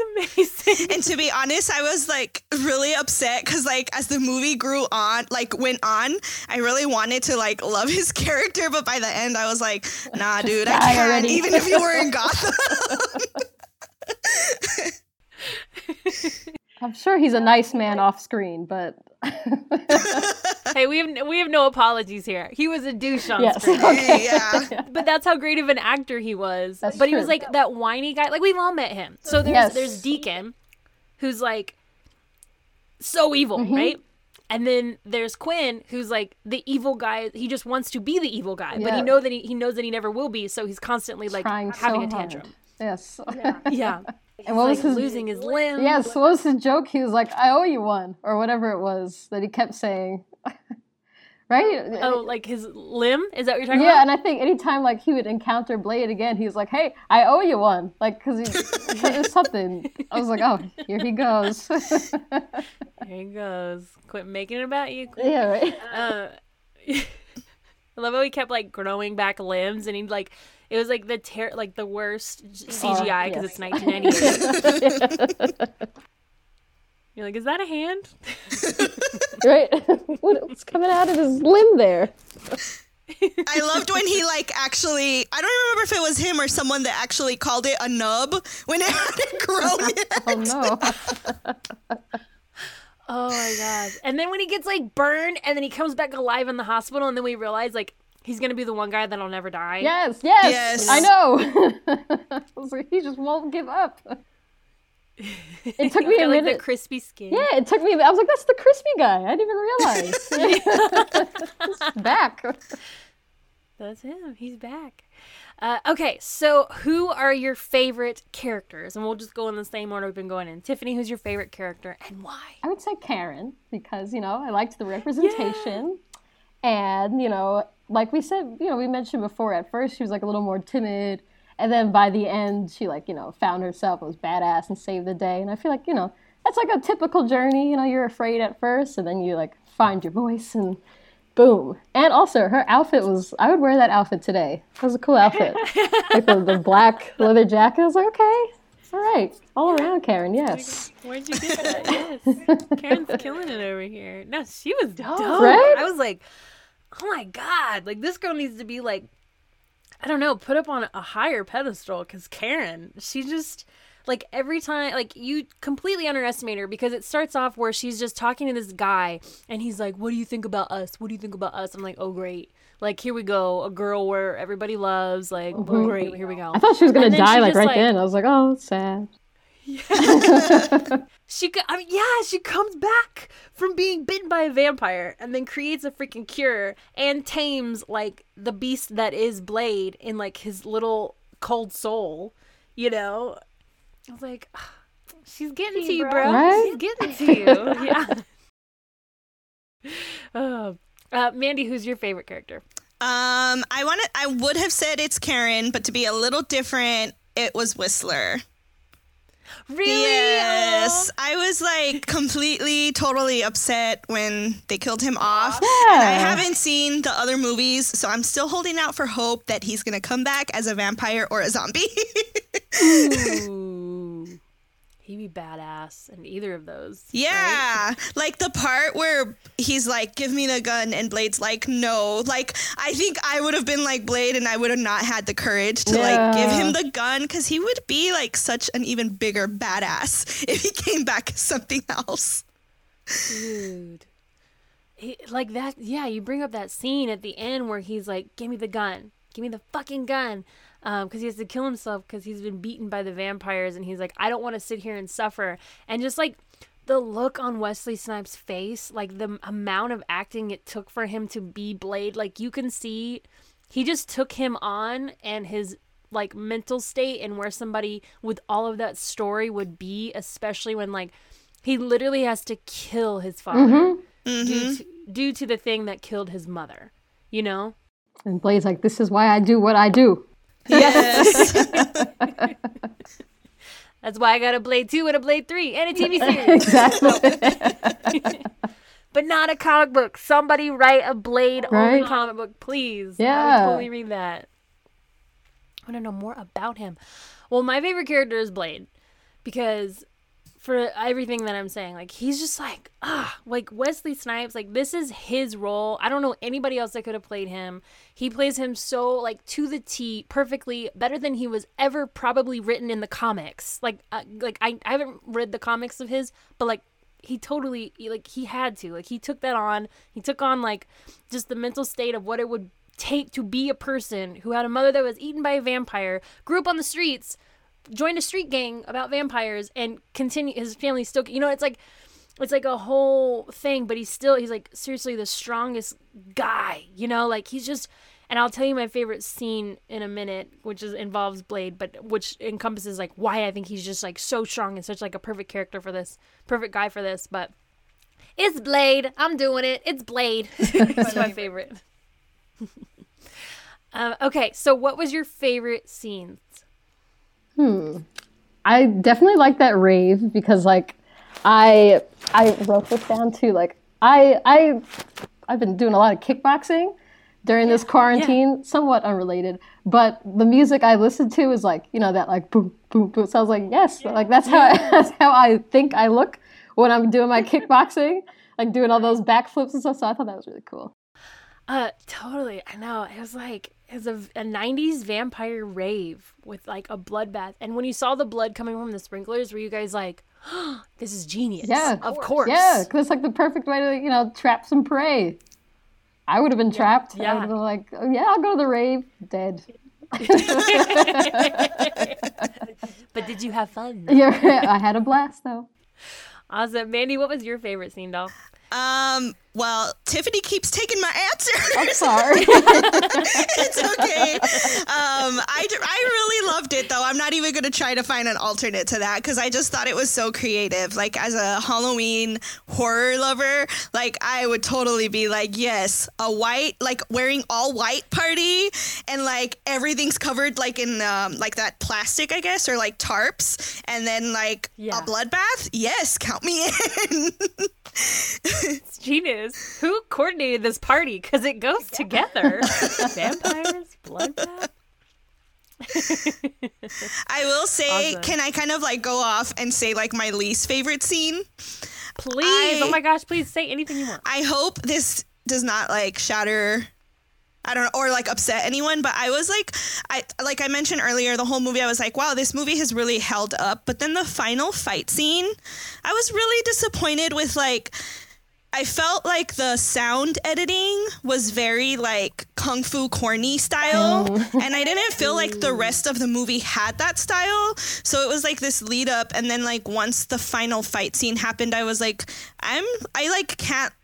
amazing. And to be honest, I was like really upset because like as the movie grew on, like went on, I really wanted to like love his character, but by the end, I was like, nah, dude, I can't. already. Even if you were in Gotham. I'm sure he's a nice man off screen, but hey, we have we have no apologies here. He was a douche on yes. screen, Okay. yeah. but that's how great of an actor he was. That's but he was like that whiny guy. Like we've all met him. So there's Yes. there's Deacon, who's like so evil, Mm-hmm. right? And then there's Quinn, who's like the evil guy. He just wants to be the evil guy, but he Yeah. know that he, he knows that he never will be. So he's constantly like Trying having so a hard. tantrum. Yes. Yeah, And what like was his losing his limb. Yes, what was his joke? He was like, "I owe you one," or whatever it was that he kept saying. right? Oh, like his limb? Is that what you're talking yeah, about? Yeah, and I think anytime like he would encounter Blade again, he was like, "Hey, I owe you one," like because he it was something. I was like, "Oh, here he goes." here he goes. Quit making it about you. Quinn. yeah, right. Uh, I love how he kept like growing back limbs, and he'd like it was like the ter- like the worst CGI because yes. it's 1998. You're like, is that a hand? right. what's coming out of his limb there? I loved when he like actually I don't remember if it was him or someone that actually called it a nub when it hadn't grown yet. Oh no. Oh my god! And then when he gets like burned, and then he comes back alive in the hospital, and then we realize like he's gonna be the one guy that'll never die. yes, yes, Yes. I know. I he just won't give up. It took me He's a got, like minute. the crispy skin. Yeah, it took me. I was like, "That's the crispy guy." I didn't even realize. He's back. That's him. He's back. Uh, okay, so who are your favorite characters? And we'll just go in the same order we've been going in. Tiffany, who's your favorite character and why? I would say Karen because you know I liked the representation, And, you know, like we said, you know, we mentioned before, at first she was like a little more timid. And then by the end, she like, you know, found herself, was badass and saved the day. And I feel like, you know, that's like a typical journey. You know, you're afraid at first and then you like find your voice and boom. And also her outfit was, I would wear that outfit today. That was a cool outfit. like the, the black leather jacket. I was like, okay, all right. All around, Karen, yes. Where'd you get that? Yes. Karen's killing it over here. No, she was dope. Right? I was like, oh my God. Like, this girl needs to be like, I don't know, put up on a higher pedestal because Karen, she just, like, every time, like, you completely underestimate her because it starts off where she's just talking to this guy and he's like, what do you think about us? What do you think about us? I'm like, oh, great. Like, here we go. A girl where everybody loves. Like, oh, great. Here we go. I thought she was gonna then die like just, right like- then. I was like, oh, it's sad. She, co- I mean, yeah, she comes back from being bitten by a vampire and then creates a freaking cure and tames like the beast that is Blade in like his little cold soul. You know, I was like, "Ah, she's getting to you, bro. Right? She's getting to you. yeah. Oh. Uh, Mandy, who's your favorite character? Um, I want to. I would have said it's Karen, but to be a little different, it was Whistler. Really? Yes, I was like completely, totally upset when they killed him off. And I haven't seen the other movies, so I'm still holding out for hope that he's gonna come back as a vampire or a zombie. Ooh. He'd be badass in either of those. right? Yeah, like the part where he's like, "Give me the gun," and Blade's like, "No." Like, I think I would have been like Blade, and I would have not had the courage to like give him the gun because he would be like such an even bigger badass if he came back as something else. Dude. He, like that, yeah, you bring up that scene at the end where he's like, give me the gun. Give me the fucking gun. Um, because he has to kill himself because he's been beaten by the vampires. And he's like, I don't want to sit here and suffer. And just like the look on Wesley Snipes' face, like the amount of acting it took for him to be Blade, like you can see he just took him on and his like mental state and where somebody with all of that story would be, especially when like he literally has to kill his father mm-hmm. due, mm-hmm. to, due to the thing that killed his mother. You know? And Blade's like, this is why I do what I do. Yes. That's why I got a Blade 2 and a Blade 3 and a TV series. exactly. but not a comic book. Somebody write a Blade only comic book, please. I Yeah. would totally read that. I want to know more about him. Well, my favorite character is Blade because for everything that I'm saying, like he's just like ah, like Wesley Snipes. Like this is his role. I don't know anybody else that could have played him. He plays him so like to the T, perfectly, better than he was ever probably written in the comics. Like uh, like I, I haven't read the comics of his, but like he totally like he had to like he took that on he took on like just the mental state of what it would take to be a person who had a mother that was eaten by a vampire grew up on the streets joined a street gang about vampires and continue his family still you know it's like it's like a whole thing but he's still he's like seriously the strongest guy you know? Like he's just and I'll tell you my favorite scene in a minute which is involves Blade but which encompasses like why I think he's just like so strong and such like a perfect character for this perfect guy for this but it's Blade. I'm doing it. It's Blade. It's my favorite. Um, okay so what was your favorite scenes I definitely like that rave because like I I wrote this down too. Like I I I've been doing a lot of kickboxing during this quarantine, somewhat unrelated. But the music I listened to is like you know that like boom boom boom. So I was like yes, like that's how that's how I think I look when I'm doing my kickboxing, like doing all those backflips and stuff. So I thought that was really cool. Uh, totally. I know. It was like it was a, a '90s vampire rave with like a bloodbath, and when you saw the blood coming from the sprinklers, were you guys like, oh, "This is genius"? Yeah, of course. Yeah, because it's like the perfect way to you know trap some prey. I would have been trapped. I Yeah. would have been like, oh, yeah, I'll go to the rave. Dead. But did you have fun? Yeah, I had a blast though. Awesome. Mandy, what was your favorite scene, doll? Um, well, Tiffany keeps taking my answer. I'm sorry. it's okay. Um, I, d- I really loved it though. I'm not even gonna try to find an alternate to that because I just thought it was so creative. Like as a Halloween horror lover, like I would totally be like, yes, a white, like wearing all white party, and like everything's covered like in um, like that plastic, I guess, or like tarps, and then like Yeah. a bloodbath. Yes, count me in. It's genius. Who coordinated this party? Because it goes together. Vampires, bloodbath. I will say, Awesome. can I kind of like go off and say like my least favorite scene? Please. I- oh my gosh, please say anything you want. I hope this does not like shatter I don't know or like upset anyone, but I was like I like I mentioned earlier the whole movie I was like, wow, this movie has really held up, but then the final fight scene, I was really disappointed with like I felt like the sound editing was very like kung fu corny style, oh. and I didn't feel like the rest of the movie had that style. So it was like this lead up, and then like once the final fight scene happened, I was like, I'm I like can't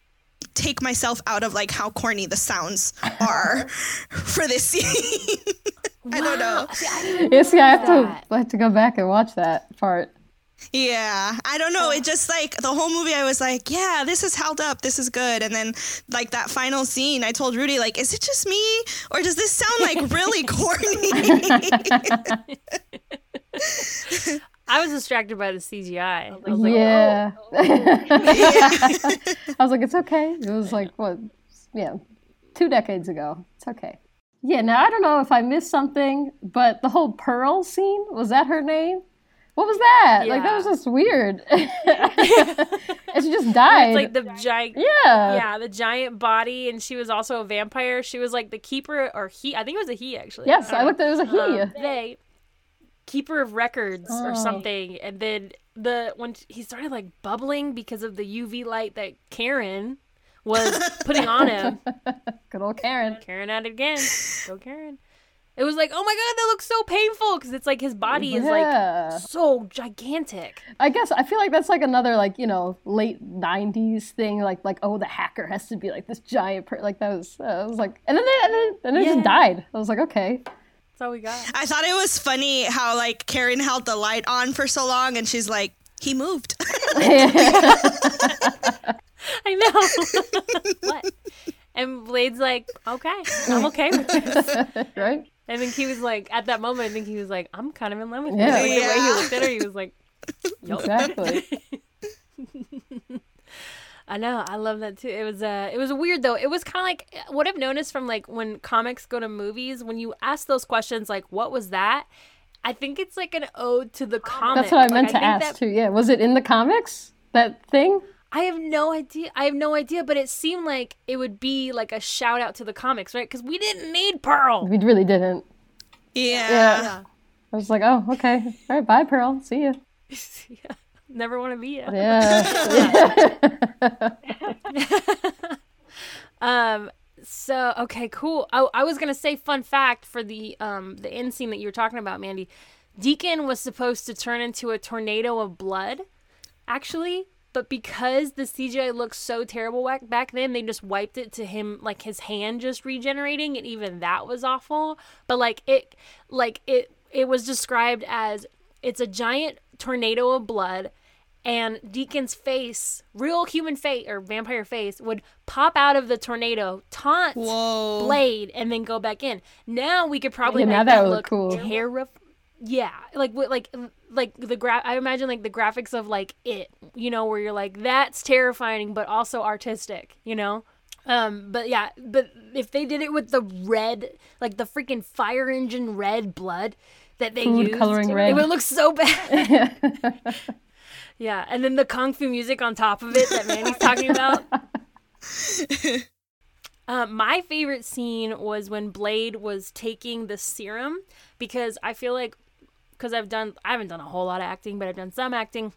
take myself out of like how corny the sounds are for this scene. I don't know. See, I didn't yeah, see, I have that. to I have to go back and watch that part. Yeah, I don't know. It just like the whole movie, I was like, yeah, this is held up. This is good. And then, like, that final scene, I told Rudy, like, is it just me? Or does this sound like really corny? I was distracted by the CGI. I was like, oh, yeah. oh, I was like, it's okay. It was like what? Yeah, two decades ago. It's okay. Yeah. Now I don't know if I missed something, but the whole Pearl scene was that her name? What was that? Like that was just weird. and she just died. It's like the giant. yeah. Yeah, the giant body, and she was also a vampire. She was like the keeper, or he. I think it was a he actually. Yes, don't I looked at it. Was a he. Um, they keeper of records or Oh. something, and then the when he started like bubbling because of the UV light that Karen was putting on him. Good old Karen. Karen at it again. Go Karen. It was like, oh my god, that looks so painful because it's like his body is Yeah. like so gigantic. I guess I feel like that's like another like you know late '90s thing. Like like oh the hacker has to be like this giant per like that was uh, I was like and then they, and then and then it Yeah. just died. I was like okay. That's all we got. I thought it was funny how, like, Karen held the light on for so long and she's like, he moved. I know. what? And Blade's like, okay, I'm okay with this. right? I think he was like, at that moment, I think he was like, I'm kind of in love with Yeah. her. Like, the way he looked at her, he was like, yup. Exactly. I know. I love that too. It was uh it was weird though. It was kind of like what I've noticed from like when comics go to movies when you ask those questions like what was that? I think it's like an ode to the comic. That's what I meant Like, to think ask that- too. Yeah, was it in the comics that thing? I have no idea. I have no idea, but it seemed like it would be like a shout out to the comics, right? Because we didn't need Pearl. We really didn't. yeah. Yeah. Yeah. I was like, oh okay, all right, bye Pearl, see you. yeah. Never want to be you. Yeah. Um. So okay, cool. I, I was gonna say fun fact for the um the end scene that you were talking about, Mandy. Deacon was supposed to turn into a tornado of blood, actually, but because the CGI looked so terrible back back then, they just wiped it to him like his hand just regenerating, and even that was awful. But like it, like it, it was described as it's a giant tornado of blood and Deacon's face, real human face or vampire face, would pop out of the tornado, taunt Whoa. Blade, and then go back in. Now we could probably Yeah, now make that that look look cool. terrif- Yeah, like what, like like the gra- I imagine like the graphics of like it, you know, where you're like that's terrifying, but also artistic, you know. Um, but yeah, but if they did it with the red, like the freaking fire engine red blood that they Food used, coloring it red. would look so bad. Yeah, and then the kung fu music on top of it that Mandy's talking about. Uh, my favorite scene was when Blade was taking the serum because I feel like because I've done I haven't done a whole lot of acting, but I've done some acting.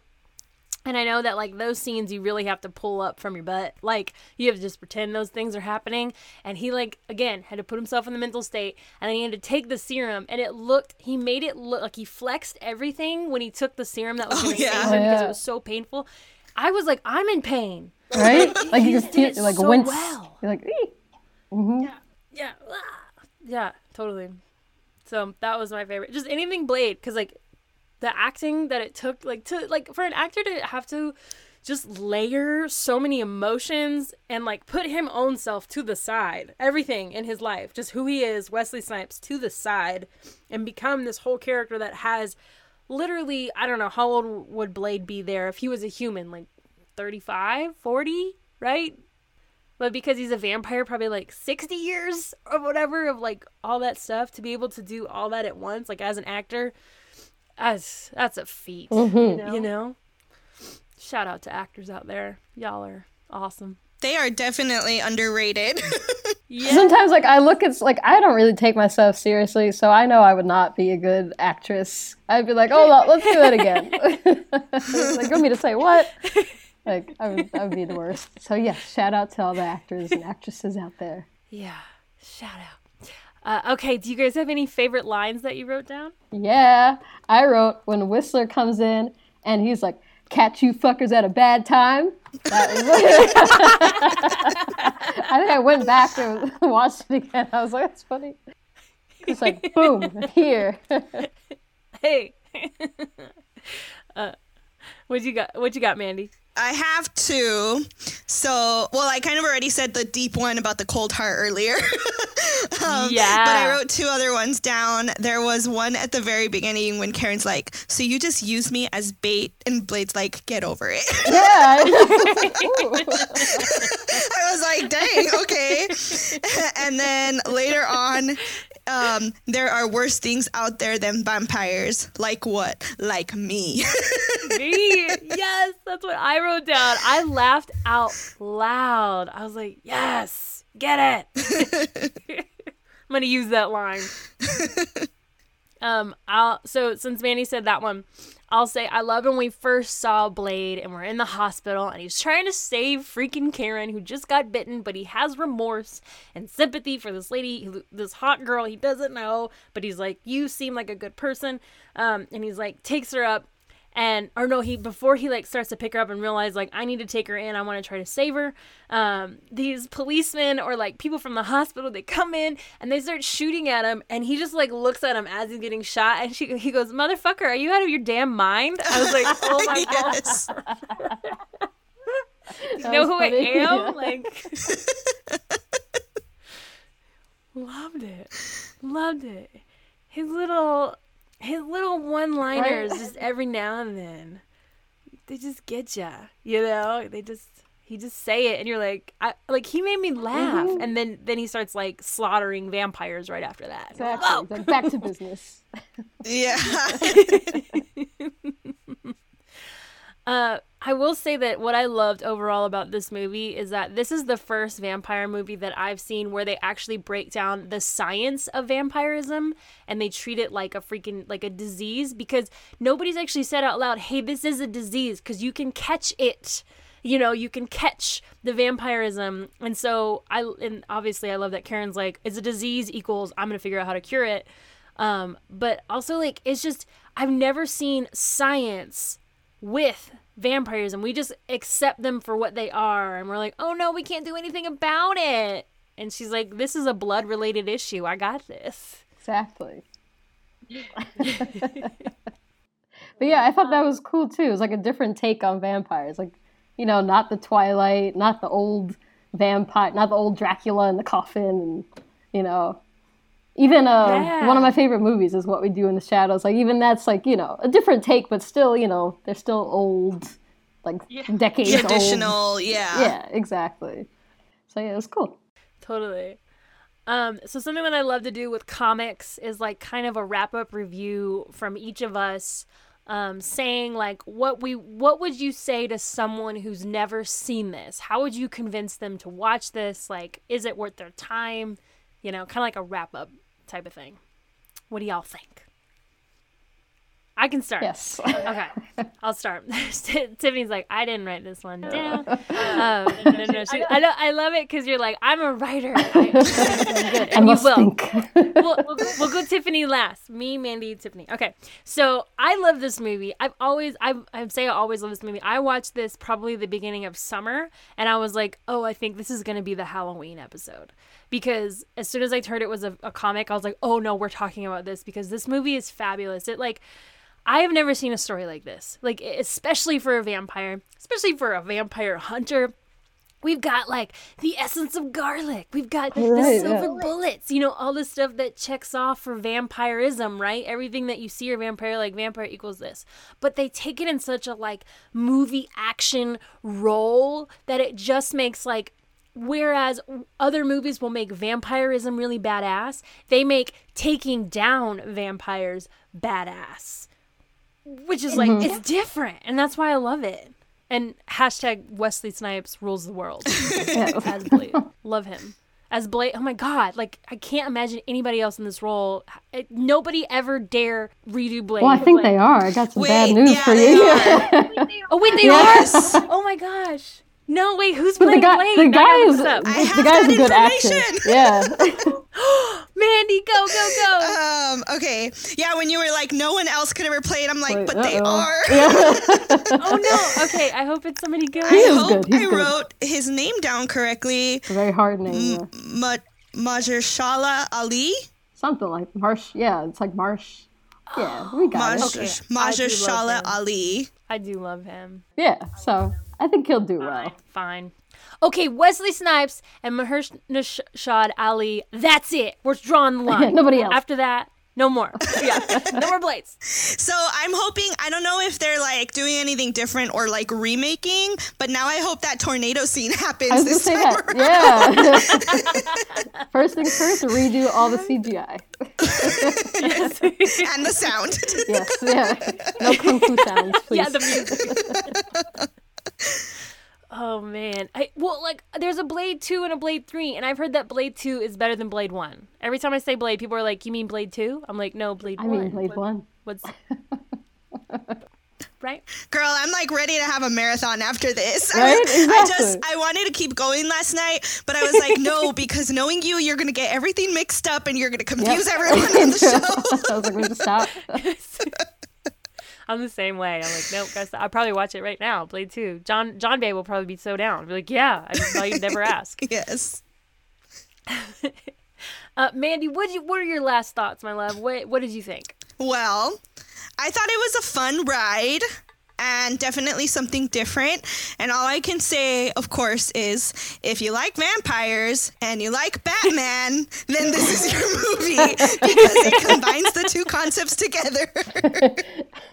And I know that like those scenes you really have to pull up from your butt. Like you have to just pretend those things are happening. And he like again had to put himself in the mental state and then he had to take the serum and it looked he made it look like he flexed everything when he took the serum that was Oh, yeah. him Oh, because it was so painful. I was like, I'm in pain. right? Like you He just did feel it like so wince. well. You're like, "Ee." Mm-hmm. Yeah. Yeah, ah. totally. So that was my favorite. Just anything Blade, because like the acting that it took, like to like for an actor to have to just layer so many emotions and like put him own self to the side, everything in his life, just who he is, Wesley Snipes to the side, and become this whole character that has literally, I don't know, how old would Blade be there if he was a human, like 35, 40, right? But because he's a vampire probably like 60 years or whatever of like all that stuff to be able to do all that at once like as an actor as that's a feat mm-hmm. you, know? you know shout out to actors out there y'all are awesome They are definitely underrated. yeah Sometimes, like I look at, like I don't really take myself seriously, so I know I would not be a good actress. I'd be like, oh, well, let's do that again. like, you want me to say what? Like, I would, I would be the worst. So yes, shout out to all the actors and actresses out there. yeah shout out uh, okay do you guys have any favorite lines that you wrote down Yeah, I wrote when Whistler comes in and he's like, "Catch you fuckers at a bad time." I think I went back and watched it again. I was like, "That's funny." It's like, boom, here. hey uh, what you got what you got mandy I have two. So, well, I kind of already said the deep one about the cold heart earlier. um, Yeah. But I wrote two other ones down. There was one at the very beginning when Karen's like, So you just use me as bait? And Blade's like, Get over it. Yeah. I was like, Dang, okay. and then later on, um, there are worse things out there than vampires. Like what? Like me. Me. That's what I wrote down. I laughed out loud. I was like, yes, get it. I'm gonna use that line. Um, I'll so since Mandy said that one, I'll say I love when we first saw Blade and we're in the hospital and he's trying to save freaking Karen who just got bitten, but he has remorse and sympathy for this lady, this hot girl he doesn't know, but he's like, you seem like a good person, um, and he's like takes her up and or no he before he like starts to pick her up and realize like i need to take her in i want to try to save her um these policemen or like people from the hospital they come in and they start shooting at him and he just like looks at him as he's getting shot and she he goes motherfucker are you out of your damn mind? I was like oh my god. You know who i am? Yeah. like loved it. Loved it. His little his little one liners Right. just every now and then they just get ya you know they just he just say it and you're like I, like he made me laugh Mm-hmm. and then then he starts like slaughtering vampires right after that You're like, Exactly. "Whoa." Like, back to business. Yeah. Uh, I will say that what I loved overall about this movie is that this is the first vampire movie that I've seen where they actually break down the science of vampirism and they treat it like a freaking like a disease because nobody's actually said out loud, "Hey, this is a disease" because you can catch it. You know, you can catch the vampirism. And so I and obviously I love that Karen's like, "It's a disease equals I'm going to figure out how to cure it." Um, but also like it's just I've never seen science with vampirism. We just accept them for what they are, and we're like, oh no, we can't do anything about it. And she's like, this is a blood related issue. I got this. Exactly. but yeah, I thought that was cool too. It was like a different take on vampires. Like, you know, not the Twilight, not the old vampire, not the old Dracula in the coffin, and you know, even uh, Yeah. one of my favorite movies is What We Do in the Shadows. Like, even that's like you know a different take, but still, you know, they're still old, like decades old. Traditional, yeah. Yeah, exactly. So yeah, it was cool. Totally. Um, so something that I love to do with comics is like kind of a wrap up review from each of us, um, saying like what we what would you say to someone who's never seen this? How would you convince them to watch this? Like, is it worth their time? You know, kind of like a wrap up type of thing. What do y'all think? I can start. Yes. Okay, I'll start. Tiffany's like, I didn't write this one down. Um, no, no, no, she, I know, I love it because you're like, I'm a writer. I, I and you will. think. we'll, we'll, we'll go Tiffany last. Me, Mandy, Tiffany. Okay. So I love this movie. I've always, I, I say I always love this movie. I watched this probably the beginning of summer, and I was like, oh, I think this is going to be the Halloween episode. Because as soon as I heard it was a, a comic, I was like, oh no, we're talking about this because this movie is fabulous. It like, I have never seen a story like this. Like, especially for a vampire, especially for a vampire hunter. We've got like the essence of garlic. We've got the silver yeah. bullets. You know, all the stuff that checks off for vampirism, right? Everything that you see a vampire like vampire equals this. But they take it in such a like movie action role that it just makes like whereas other movies will make vampirism really badass, they make taking down vampires badass. Which is like it's mm-hmm. different, and that's why I love it. And hashtag Wesley Snipes rules the world as Blade. Love him as Blade. Oh my god! Like I can't imagine anybody else in this role. It- nobody ever dare redo Blade. Well, I think Like- they are. I got some bad news yeah, for you. Oh wait, they Yes. are. Oh my gosh! No wait, who's But the guy, Blade? the I guy is up. The guy's that a good actor. Yeah. Mandy, go go go! Um, okay. Yeah, when you were like, no one else could ever play it, I'm like, Like, but they uh-oh. are. Yeah. oh no! Okay, I hope it's somebody good. He I hope good, I good. wrote his name down correctly. It's a very hard name. Yeah. Ma- Mahershala Ali. Something like Marsh. Yeah, it's like Marsh. Yeah, we got Maj- it. Okay, I do love Mahershala him. Ali. I do love him. Yeah, so I think he'll do well. Fine. Okay, Wesley Snipes and Mahershala Ali. That's it. We're drawing the line. Nobody else. After that, no more. Yeah, no more blades. So I'm hoping I don't know if they're like doing anything different or like remaking, but now I hope that tornado scene happens I was this say time that. around. Yeah. first things first, redo all the CGI. and the sound. Yes, yeah. No kung fu sounds, please. Yeah, the music. oh man, I well like there's a Blade two and a Blade three, and I've heard that Blade two is better than Blade one. Every time I say Blade, people are like, "You mean Blade 2? I'm like, "No, Blade I one." mean, Blade One. What's right? Girl, I'm like ready to have a marathon after this. I, Right? was- I just I wanted to keep going last night, but I was like, no, because knowing you, you're gonna get everything mixed up and you're gonna confuse everyone on the show. I was like, we just stop. I'm the same way. I'm like, nope, guys. I'll probably watch it right now. Blade two. John John Bay will probably be so down. Be like, yeah, I just thought you'd never ask. yes. Uh, Mandy, what you what are your last thoughts, my love? What what did you think? Well, I thought it was a fun ride and definitely something different. And all I can say, of course, is if you like vampires and you like Batman, then this is your movie because it combines the two concepts together.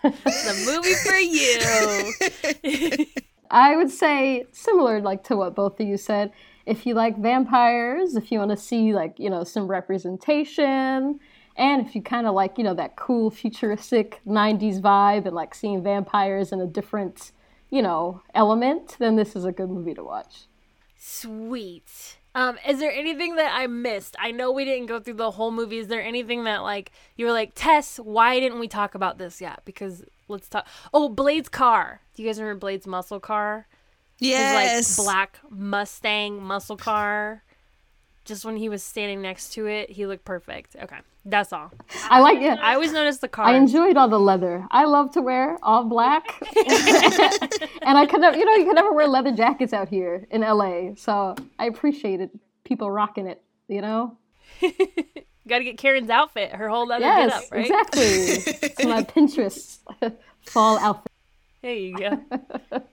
The movie for you. I would say similar like to what both of you said. If you like vampires, if you want to see like, you know, some representation, and if you kind of like, you know, that cool futuristic 90s vibe and like seeing vampires in a different, you know, element, then this is a good movie to watch. Sweet. Um, is there anything that I missed? I know we didn't go through the whole movie. Is there anything that like you were like, Tess, why didn't we talk about this yet? Because let's talk. Oh, Blade's car. Do you guys remember Blade's muscle car? Yes. His like black Mustang muscle car. Just when he was standing next to it, he looked perfect. Okay, that's all. I like it. I always noticed the car. I enjoyed all the leather. I love to wear all black, and I could never, you know, you can never wear leather jackets out here in LA. So I appreciated people rocking it. You know, Got to get Karen's outfit, her whole leather yes, get up, right? exactly. it's my Pinterest fall outfit. There you go.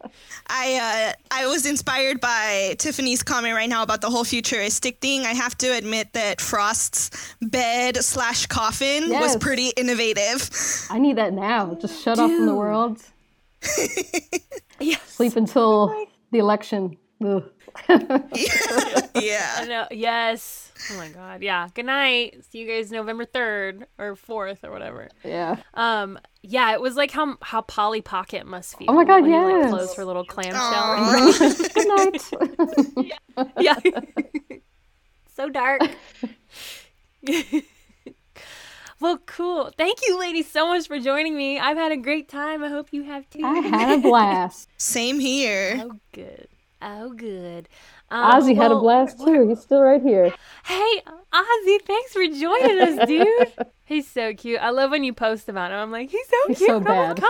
I uh, I was inspired by Tiffany's comment right now about the whole futuristic thing. I have to admit that Frost's bed slash coffin was pretty innovative. I need that now. Just shut off from the world. Yes. Sleep until the election. Ugh. yeah. No, yes. Oh my god. Yeah. Good night. See you guys November 3rd or 4th or whatever. Yeah. Um yeah, it was like how how Polly Pocket must feel. Oh my God, when you, like, close her little clamshell. Good night. yeah. so dark. Well, cool. Thank you, ladies, so much for joining me. I've had a great time. I hope you have too. I had a blast. Same here. Oh, good. Oh, good. Um, Ozzy had a blast too. He's still right here. Hey, Ozzy, thanks for joining us, dude. He's so cute. I love when you post about him. I'm like, he's so He's cute. so oh bad.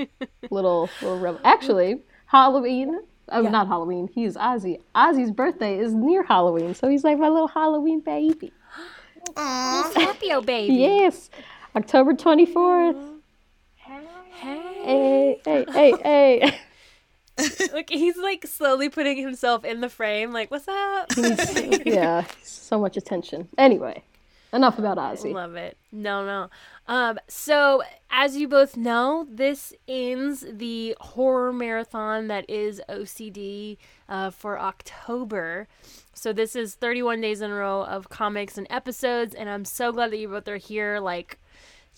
little little rebel. Actually, Halloween. Oh, not Halloween. He's Ozzy. Ozzy's birthday is near Halloween, so he's like my little Halloween baby. Aw. Scorpio baby. Yes, October twenty fourth. Hey. Hey, hey, hey, hey. Look, he's like slowly putting himself in the frame. Like, what's up? yeah, so much attention. Anyway, enough about Ozzy. Love it. No, no. Um, so as you both know, this ends the horror marathon that is OCD uh, for October. So this is 31 days in a row of comics and episodes, and I'm so glad that you both are here. Like,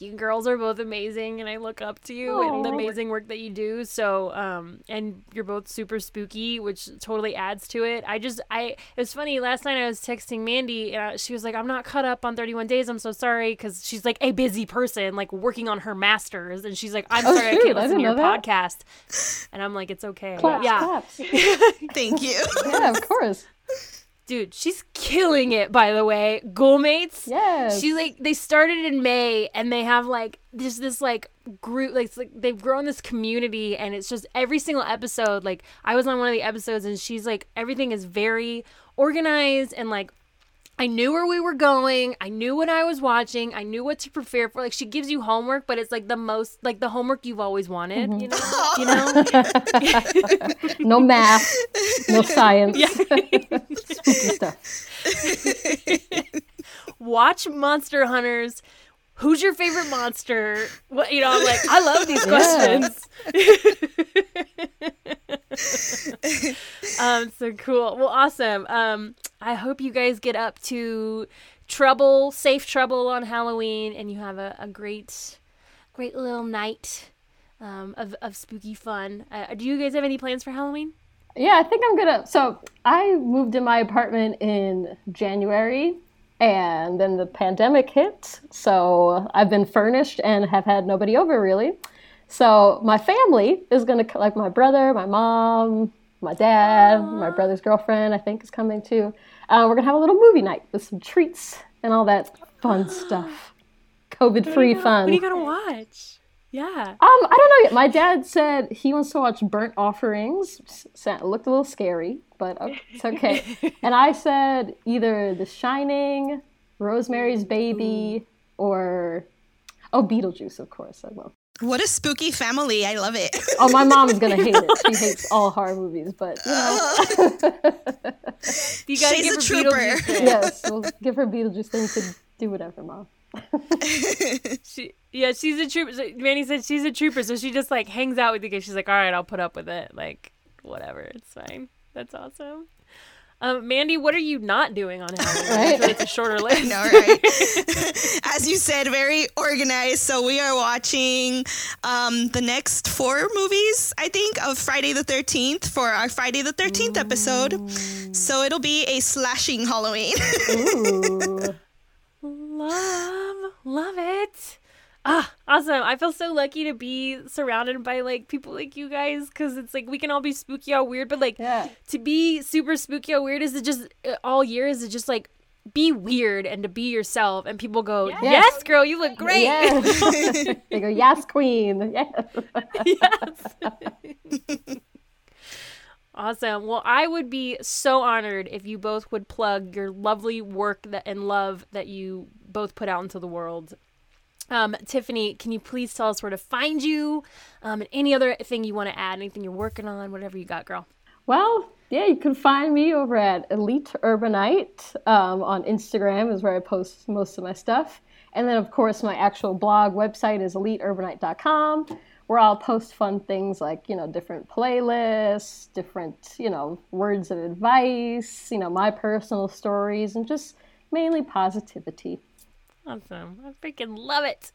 you girls are both amazing, and I look up to you and the amazing work that you do. So, um, and you're both super spooky, which totally adds to it. I just, I, it was funny. Last night I was texting Mandy, and I, she was like, "I'm not caught up on 31 Days. I'm so sorry," because she's like a busy person, like working on her masters, and she's like, "I'm Oh, sorry, I can't I listen to your that. podcast." And I'm like, "It's okay." Claps, yeah, claps. Thank you. Yeah, of course. Dude, she's killing it. By the way, Ghoulmates. Yes. She like they started in May and they have like just this like group like like they've grown this community and it's just every single episode like I was on one of the episodes and she's like everything is very organized and like I knew where we were going. I knew what I was watching. I knew what to prepare for. Like she gives you homework, but it's like the most like the homework you've always wanted, mm-hmm. you know? You know? no math, no science. Spooky stuff. Watch Monster Hunters. Who's your favorite monster? What you know, I'm like, I love these questions. um, so cool. Well, awesome. Um, I hope you guys get up to trouble, safe trouble on Halloween, and you have a, a great, great little night um, of, of spooky fun. Uh, do you guys have any plans for Halloween? Yeah, I think I'm gonna. So I moved in my apartment in January, and then the pandemic hit. So I've been furnished and have had nobody over really. So my family is gonna like my brother, my mom, my dad, my brother's girlfriend. I think is coming too. Uh, we're gonna have a little movie night with some treats and all that fun stuff. COVID-free fun. What are you gonna watch? Yeah. Um, I don't know yet. My dad said he wants to watch Burnt Offerings. It looked a little scary, but it's okay. and I said either The Shining, Rosemary's Baby, or oh, Beetlejuice, of course. I love. What a spooky family. I love it. Oh, my mom is gonna hate it. She hates all horror movies, but you know, You gotta She's give a her trooper. Beetlejuice then. yes, we'll give her Beetlejuice thing to do whatever, mom. She, yeah, she's a trooper. So Manny said she's a trooper, so she just like hangs out with the kids. She's like, all right, I'll put up with it. Like, whatever, it's fine. That's awesome. Um, Mandy, what are you not doing on Halloween? Right. So it's a shorter list. All right. As you said, very organized. So we are watching um, the next four movies, I think, of Friday the 13th for our Friday the 13th episode. So it'll be a slashing Halloween. Ooh. Love, love it. Ah, awesome. I feel so lucky to be surrounded by like people like you guys because it's like we can all be spooky all weird, but like Yeah. to be super spooky or weird is to just uh, all year is to just like be weird and to be yourself and people go yes, girl you look great Yes. they go, yes, queen. yes, Yes. awesome well i would be so honored if you both would plug your lovely work that and love that you both put out into the world um, Tiffany, can you please tell us where to find you um, and any other thing you want to add, anything you're working on, whatever you got, girl? Well, yeah, you can find me over at Elite Urbanite um, on Instagram is where I post most of my stuff. And then, of course, my actual blog website is eliteurbanite.com, where I'll post fun things like, you know, different playlists, different, you know, words of advice, you know, my personal stories, and just mainly positivity. Awesome. I freaking love it.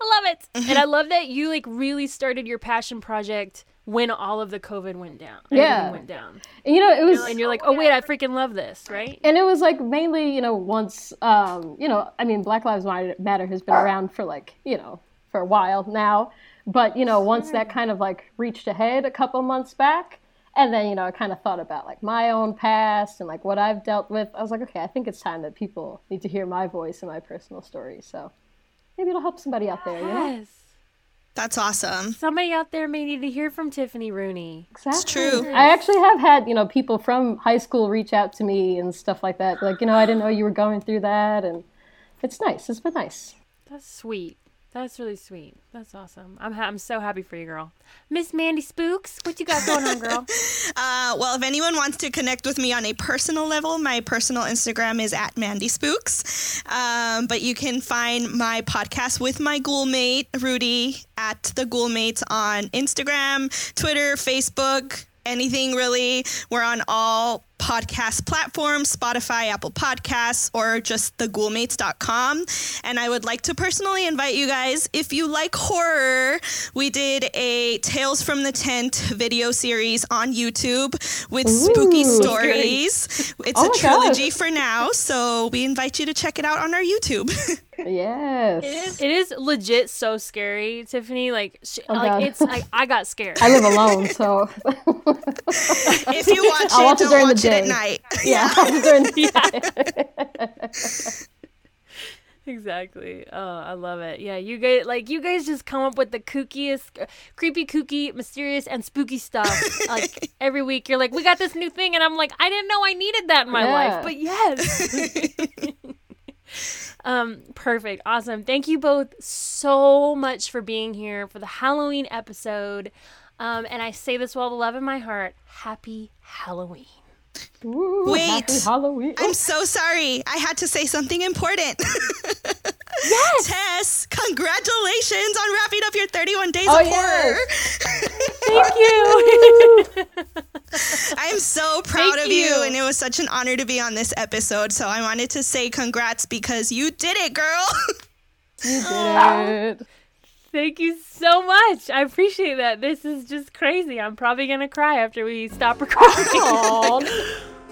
I love it. and I love that you like really started your passion project when all of the COVID went down. Yeah. Went down. And, you know, it was And you're like, oh wait, I freaking love this, right? and it was like mainly you know once um, you know i mean black lives matter has been around for like you know for a while now but you know once that kind of like reached ahead a couple months back and then you know i kind of thought about like my own past and like what i've dealt with i was like okay i think it's time that people need to hear my voice and my personal story so maybe it'll help somebody out there you know Yes. That's awesome. Somebody out there may need to hear from Tiffany Rooney. Exactly. It's true. I actually have had, you know, people from high school reach out to me and stuff like that. Like, you know, I didn't know you were going through that, and it's nice. It's been nice. That's sweet. That's really sweet. That's awesome. I'm ha- I'm so happy for you, girl. Miss Mandy Spooks, what you got going on, girl? Uh, well, if anyone wants to connect with me on a personal level, my personal Instagram is at Mandy Spooks. Um, but you can find my podcast with my ghoul mate Rudy, at the Ghoulmates on Instagram, Twitter, Facebook, anything really. We're on all podcast platforms Spotify, Apple Podcasts, or just theghoulmates.com. And I would like to personally invite you guys, if you like horror, we did a Tales from the Tent video series on YouTube with spooky Ooh. stories. It's Oh a trilogy gosh. for now, so we invite you to check it out on our YouTube. Yes. It is legit so scary, Tiffany. Like, sh- Oh, like God. it's like I got scared. I live alone, so if you watch I'll it, watch it don't during the watch it at night. yeah. during the- exactly. Oh, I love it. Yeah, you guys like you guys just come up with the kookiest, uh, creepy, kooky, mysterious, and spooky stuff. like every week, you're like, "We got this new thing," and I'm like, "I didn't know I needed that in my Yeah. life," but yes. Um, perfect, awesome. Thank you both so much for being here for the Halloween episode. Um, and I say this with all the love in my heart. Happy Halloween. Ooh, Wait. Halloween. I'm so sorry. I had to say something important. Yes. Tess, congratulations on wrapping up your 31 days Oh, of yes. horror. Thank you. I'm so proud Thank of you. you. and it was such an honor to be on this episode. So I wanted to say congrats because you did it, girl. You did it. Thank you so much. I appreciate that. This is just crazy. I'm probably gonna cry after we stop recording.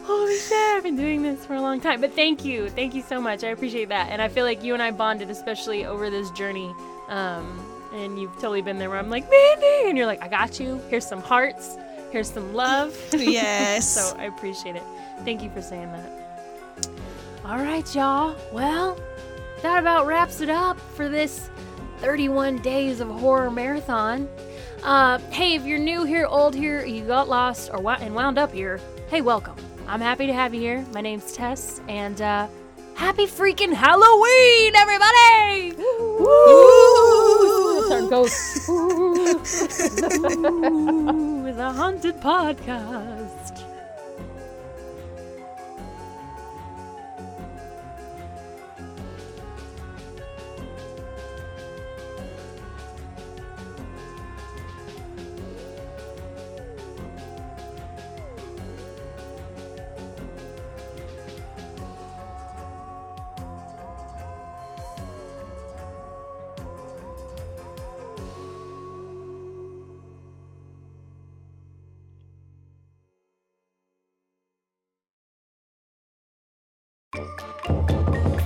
Holy shit, I've been doing this for a long time. But thank you. Thank you so much. I appreciate that. And I feel like you and I bonded, especially over this journey. Um, and you've totally been there where I'm like, Mandy! And you're like, I got you. Here's some hearts. Here's some love. yes. so I appreciate it. Thank you for saying that. All right, y'all. Well, that about wraps it up for this 31 days of horror marathon. Uh, hey, if you're new here, old here, you got lost or wa- and wound up here, hey, welcome. I'm happy to have you here. My name's Tess, and uh, happy freaking Halloween, everybody! It's our ghost. Ooh. Ooh, the haunted podcast.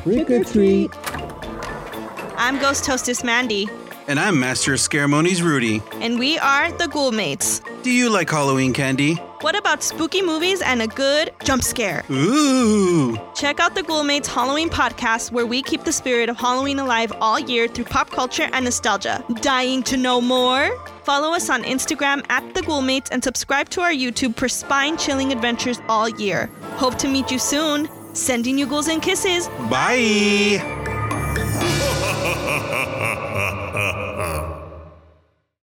Trick or treat. I'm Ghost Hostess Mandy, And I'm Master of Scaremonies Rudy. and we are the Ghoulmates. Do you like Halloween candy? What about spooky movies and a good jump scare? Ooh! Check out the Ghoulmates Halloween podcast, where we keep the spirit of Halloween alive all year through pop culture and nostalgia. Dying to know more? Follow us on Instagram at the Ghoulmates and subscribe to our YouTube for spine chilling adventures all year. Hope to meet you soon. Sending you goals and kisses. Bye!